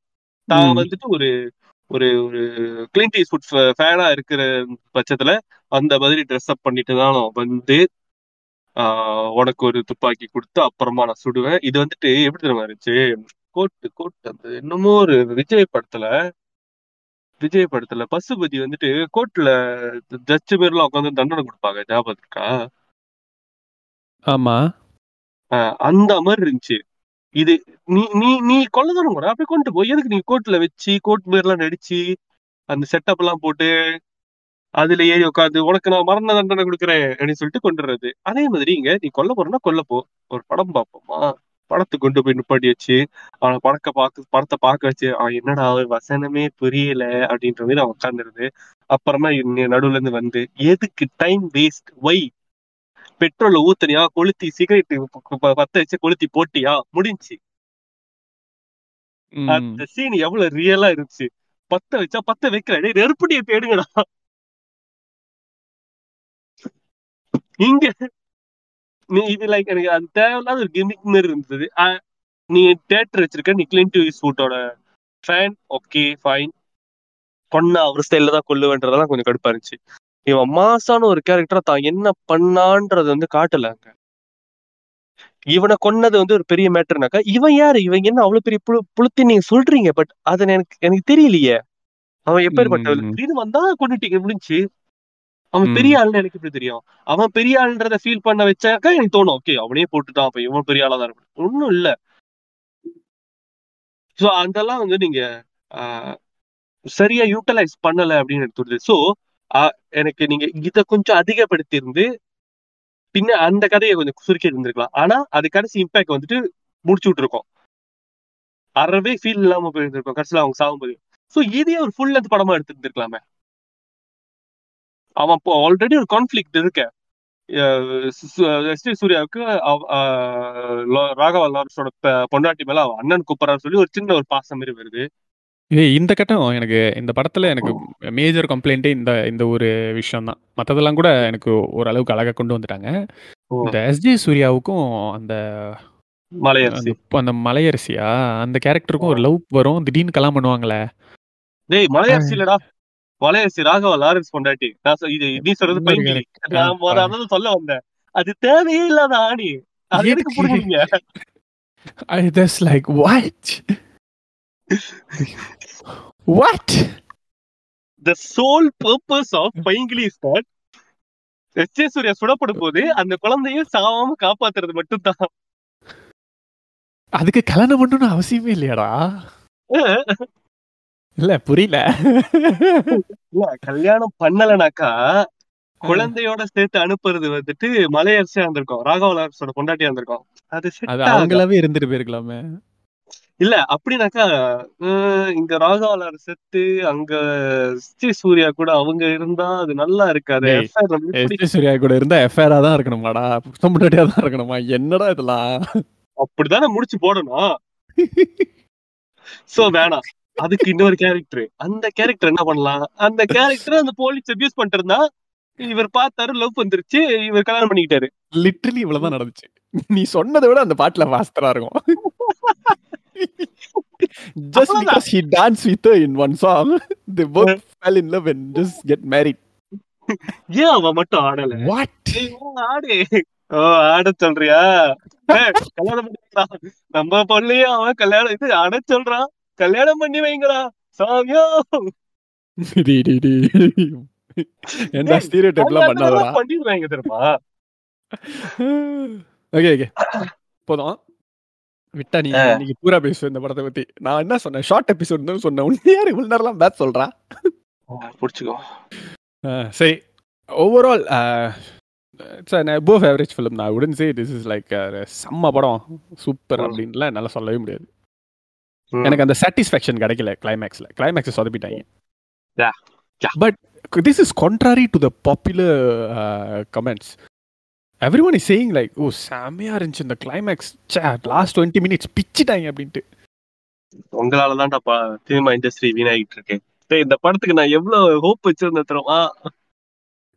தான் ம். வந்துட்டு ஒரு ஒரு ஒரு கிளின்ட் ஈஸ்வுட் ஃபேனா இருக்கிற பட்சத்துல அந்த மாதிரி ட்ரெஸ் அப் பண்ணிட்டு தான் நான் வந்து ஆஹ் உனக்கு ஒரு துப்பாக்கி கொடுத்து அப்புறமா நான் சுடுவேன். இது வந்துட்டு எப்படி தெரியுமா இருந்துச்சு? கோட்டு கோட்டு அந்த என்னமோ ஒரு விஜய் படத்துல விஜய் படத்துல பசுபதி வந்துட்டு கோர்ட்ல ஜட்ஜு பேர்லாம் உட்காந்து தண்டனை கொடுப்பாங்க ஞாபகம் இருக்கா? ஆமா. அந்த மாதிரி இருந்துச்சு. இது நீ நீ நீ கொள்ளதானம் கூட அப்படியே கொண்டு போய் எதுக்கு நீ கோர்ட்ல வச்சு கோர்ட் பேர்லாம் நடிச்சு அந்த செட்டப் எல்லாம் போட்டு அதுல ஏறி உட்காந்து உனக்கு நான் மரண தண்டனை கொடுக்குறேன் அப்படின்னு சொல்லிட்டு கொண்டுறது. அதே மாதிரி இங்க நீ கொல்ல போறேன்னா கொல்ல போ. ஒரு படம் பார்ப்போமா? படத்தை கொண்டு போய் நிப்பாட்டி வச்சு அவனை படக்க பார்க்க படத்தை பார்க்க வச்சு அவன் என்னடா வசனமே புரியல அப்படின்ற மாதிரி அவன் உட்காந்துருது அப்புறமா நடுவுல இருந்து வந்து எதுக்கு டைம் வேஸ்ட் வை பெட்ரோல ஊத்துனியா? கொளுத்தி சிகரெட் பத்த வச்சு கொளுத்தி போட்டியா? முடிஞ்சுச்சு. ம். அந்த சீன் எவ்வளவு ரியலா இருந்துச்சு. பத்த வச்சா பத்த வைக்கிறேன் டேய் நெருப்படியை தேடுங்கடா. இங்க நீ இது லைக் எனக்கு அது தேவையில்லாத ஒரு கிமிக் மாதிரி இருந்தது. நீ தேட்டர் வச்சிருக்க நீ கிளின்ட் ஈஸ்வுட்டோட ஃபேன் ஓகே ஃபைன் பொண்ணா அவர் ஸ்டைல்ல தான் கொல்லுவேன்றதெல்லாம் கொஞ்சம் கடுப்பா இருந்துச்சு. இவன் மாசான ஒரு கேரக்டரா தான் என்ன பண்ணான்றது வந்து காட்டல அங்க. இவனை கொன்னது வந்து ஒரு பெரிய மேட்டர்னாக்கா இவன் யாரு? இவன் என்ன அவ்வளவு பெரிய புழு புளுத்தி நீங்க சொல்றீங்க? பட் அது எனக்கு எனக்கு தெரியலையே. அவன் எப்பேற்பட்டவன். திடீர்னு வந்தா கொண்டுட்டீங்க முடிஞ்சு. அவன். பெரிய ஆளுன்னு எனக்கு எப்படி தெரியும்? அவன் பெரிய ஆளுன்றத ஃபீல் பண்ண வச்சாக்கா எனக்கு தோணும் ஓகே அவனே போட்டுட்டான் அப்ப இவன் பெரிய ஆளா தான் இருக்கும் ஒண்ணும் இல்ல. சோ அதெல்லாம் வந்து நீங்க சரியா யூட்டிலைஸ் பண்ணல அப்படின்னு எனக்கு தோணுது. சோ எனக்கு நீங்க இத கொஞ்சம் அதிகப்படுத்தி இருந்து பின்ன அந்த கதையை கொஞ்சம் சுருக்கி இருந்திருக்கலாம். ஆனா அது கடைசி இம்பாக்ட் வந்துட்டு முடிச்சு விட்டுருக்கோம். அறவே ஃபீல் இல்லாம போயிருந்திருக்கோம். கடைசியில அவங்க சாகும்போது. சோ இதே ஒரு ஃபுல் லென்த் படமா எடுத்துருந்துருக்கலாமே. அவன் ஆல்ரெடி ஒரு கான்ஃபிளிக்ட் இருக்க. எஸ் டி சூர்யாவுக்கு ராகவா லாரன்ஸோட பொண்டாட்டி மேல அவன் அண்ணன் கூப்பிடறான்னு சொல்லி ஒரு சின்ன ஒரு பாசம் மாதிரி வருது. ஏய் இந்த கட்டம் எனக்கு இந்த படத்துல எனக்கு மேஜர் கம்ப்ளைண்ட்டே இந்த இந்த ஒரு விஷயம் தான் மற்றதெல்லாம் கூட எனக்கு ஓரளவுக்கு அழகா கொண்டு வந்துட்டாங்க. இந்த எஸ்ஜே சூர்யாவுக்கும் அந்த மலையரசி. அந்த மலையரசியா? அந்த கேரக்டருக்கும் ஒரு லவ் வரும். திடீர்னு கலாம் பண்ணுவாங்களே. டேய் மலையரசி இல்லடா. மலையரசி ராகவா லாரன்ஸ் பொண்டாட்டி. நான் இது நீ சொல்றது character. நான் அதான் சொல்ல வந்தேன். அது தேவையே இல்லாத ஆணி. அது எதுக்கு? புரிஞ்சுங்க I just like what? what? The sole purpose of பைங்கிலி that S J Surya சுடப்படும் போது அந்த குழந்தைய சாவாம காப்பாத்துறது மட்டும் தான் அதுக்கு கல்யாணம் பண்ணணும்னு அவசியமே இல்லையாடா? இல்ல புரியல. இல்ல கல்யாணம் பண்ணலனாக்கா குழந்தையோட சேர்த்து அனுப்புறது வந்துட்டு மலையரசியா இருந்திருக்கும். ராகவ லாரன்ஸோட பொண்டாட்டியா இருந்திருக்கும். அது. அவங்களாவே இருந்துட்டு போயிருக்கலாமே. இல்ல அப்படின்னாக்கா இங்க ராகவாலார் செத்து அங்க ஸ்ரீ சூர்யா கூட அவங்க இருந்தா அது நல்லா இருக்காது. சூர்யா கூட இருந்தா எஃப்ஐஆரா தான் இருக்கணுமாடா. புத்தம் முன்னாடியா தான் இருக்கணுமா? என்னடா இதெல்லாம்? அப்படித்தானே முடிச்சு போடணும். சோ வேணாம். அதுக்கு இன்னொரு கேரக்டர் அந்த கேரக்டர் என்ன பண்ணலாம்? அந்த கேரக்டர் அந்த போலீஸ் அபியூஸ் பண்ணிட்டு இருந்தா இவர் பார்த்தாரு லவ் வந்துருச்சு இவர் கல்யாணம் பண்ணிக்கிட்டாரு. லிட்டரலி இவ்வளவுதான் நடந்துச்சு. நீ சொன்னதை விட அந்த பாட்டுல வாஸ்தரா இருக்கும். Just because he danced with her in one song they both fell in love and just get married. ஏன் அவன் மட்டும் ஆடல? What? ஏய், வா, ஆடு. ஓ ஆட சொல்றியா? கல்யாணம் பண்ணிக்கலாம். நம்ம பொண்ணையும் அவன் கல்யாணம் இது ஆட சொல்றான். கல்யாணம் பண்ணி வைங்களா? சாமியோ. என்ன ஸ்டீரியோ டைப்லாம் பண்ணாதடா? பண்ணிடுவாங்க தெரியுமா? Okay okay. போதும். விட்டா நீ இன்னைக்கு பூரா பேசு இந்த படத்தை பத்தி. நான் என்ன சொன்னேன்? ஷார்ட் எபிசோட் தான் சொன்னேன். உன்னை யார் இவ்வளவு நேரம்லாம் பேட் சொல்றா. புடிச்சுக்கோ. சரி. Overall it's an above average film நான் உடன் சே திஸ் இஸ் லைக் செம்ம படம். சூப்பர். அப்படின்லாம் என்னால் சொல்லவே முடியாது. எனக்கு அந்த சாட்டிஸ்ஃபேக்ஷன் கிடைக்கல கிளைமேக்ஸ்ல climax சொதப்பிட்டாங்க. But this is contrary to the popular comments every one is saying like oh செம்மையா இருந்துச்சு இந்த climax say last twenty minutes பிச்சிட்டாங்க அப்படின்ட்டு. உங்களால தான்டாப்பா சினிமா இண்டஸ்ட்ரி வீணாகிட்டு இருக்கேன் இந்த படத்துக்கு நான் எவ்வளவு ஹோப் வச்சிருந்தேன் தெரியுமா?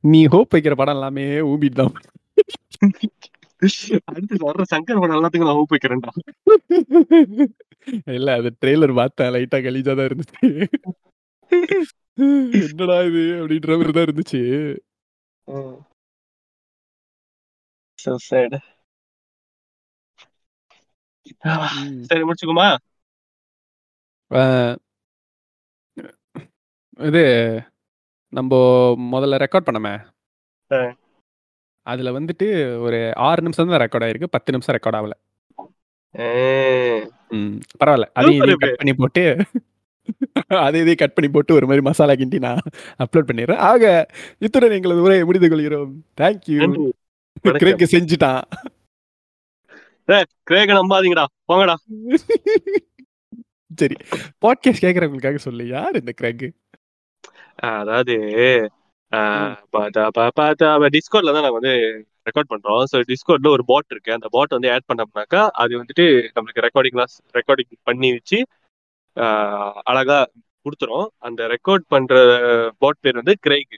நீ ஹோப் வைக்கிற படம் எல்லாமே ஊபிட் தான் அடுத்து வர்ற சங்கர் படம் எல்லாத்துக்கும் நான் ஹோப் வைக்கிறேன்டா இல்ல அது ட்ரெய்லர் பார்த்தேன். லைட்டா கலீஜா தான் இருந்துச்சு. என்னடா இது அப்படின்ற மாதிரி தான் இருந்துச்சு. சரி முடிச்சுக்குமா? இது நம்ம முதல்ல ரெக்கார்ட் பண்ணமே. அதுல வந்துட்டு ஒரு ஆறு நிமிஷம் தான் ரெக்கார்ட் ஆயிருக்கு. பத்து நிமிஷம் ரெக்கார்ட் ஆகல. பரவாயில்ல. அதையும் இதையும் கட் பண்ணி போட்டு அதை இதையும் கட் பண்ணி போட்டு ஒரு மாதிரி மசாலா கிண்டி நான் அப்லோட் பண்ணிடுறேன். ஆக இத்துடன் எங்களது உரையை முடித்து கொள்கிறோம். Thank you. கிரேக்கு செஞ்சுட்டான். கிரேக நம்பாதீங்கடா. போங்கடா. சரி பாட்காஸ்ட் கேட்கறவங்களுக்காக சொல்லு. யார் இந்த கிரேக் அதாவது டிஸ்கோட்ல தான் நாங்க வந்து ரெக்கார்ட் பண்றோம். ஸோ டிஸ்கோட்ல ஒரு பாட் இருக்கு. அந்த பாட் வந்து ஆட் பண்ணோம்னாக்கா அது வந்துட்டு நம்மளுக்கு ரெக்கார்டிங்லாம் ரெக்கார்டிங் பண்ணி வச்சு அழகா கொடுத்துரும். அந்த ரெக்கார்ட் பண்ற பாட் பேர் வந்து கிரேக்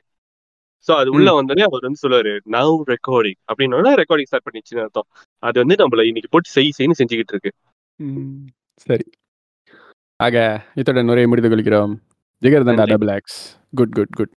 ஸோ அது உள்ள வந்தோடனே அவர் வந்து சொல்லுவாரு நவ் ரெக்கார்டிங் அப்படின்னா ரெக்கார்டிங் ஸ்டார்ட் பண்ணிச்சுன்னு அர்த்தம். அது வந்து நம்மள இன்னைக்கு போட்டு செய் செய்யு செஞ்சுக்கிட்டு இருக்கு. சரி. ஆக இத்துடன் உரையை முடித்து கொள்கிறோம். Jigarthanda. Double good good good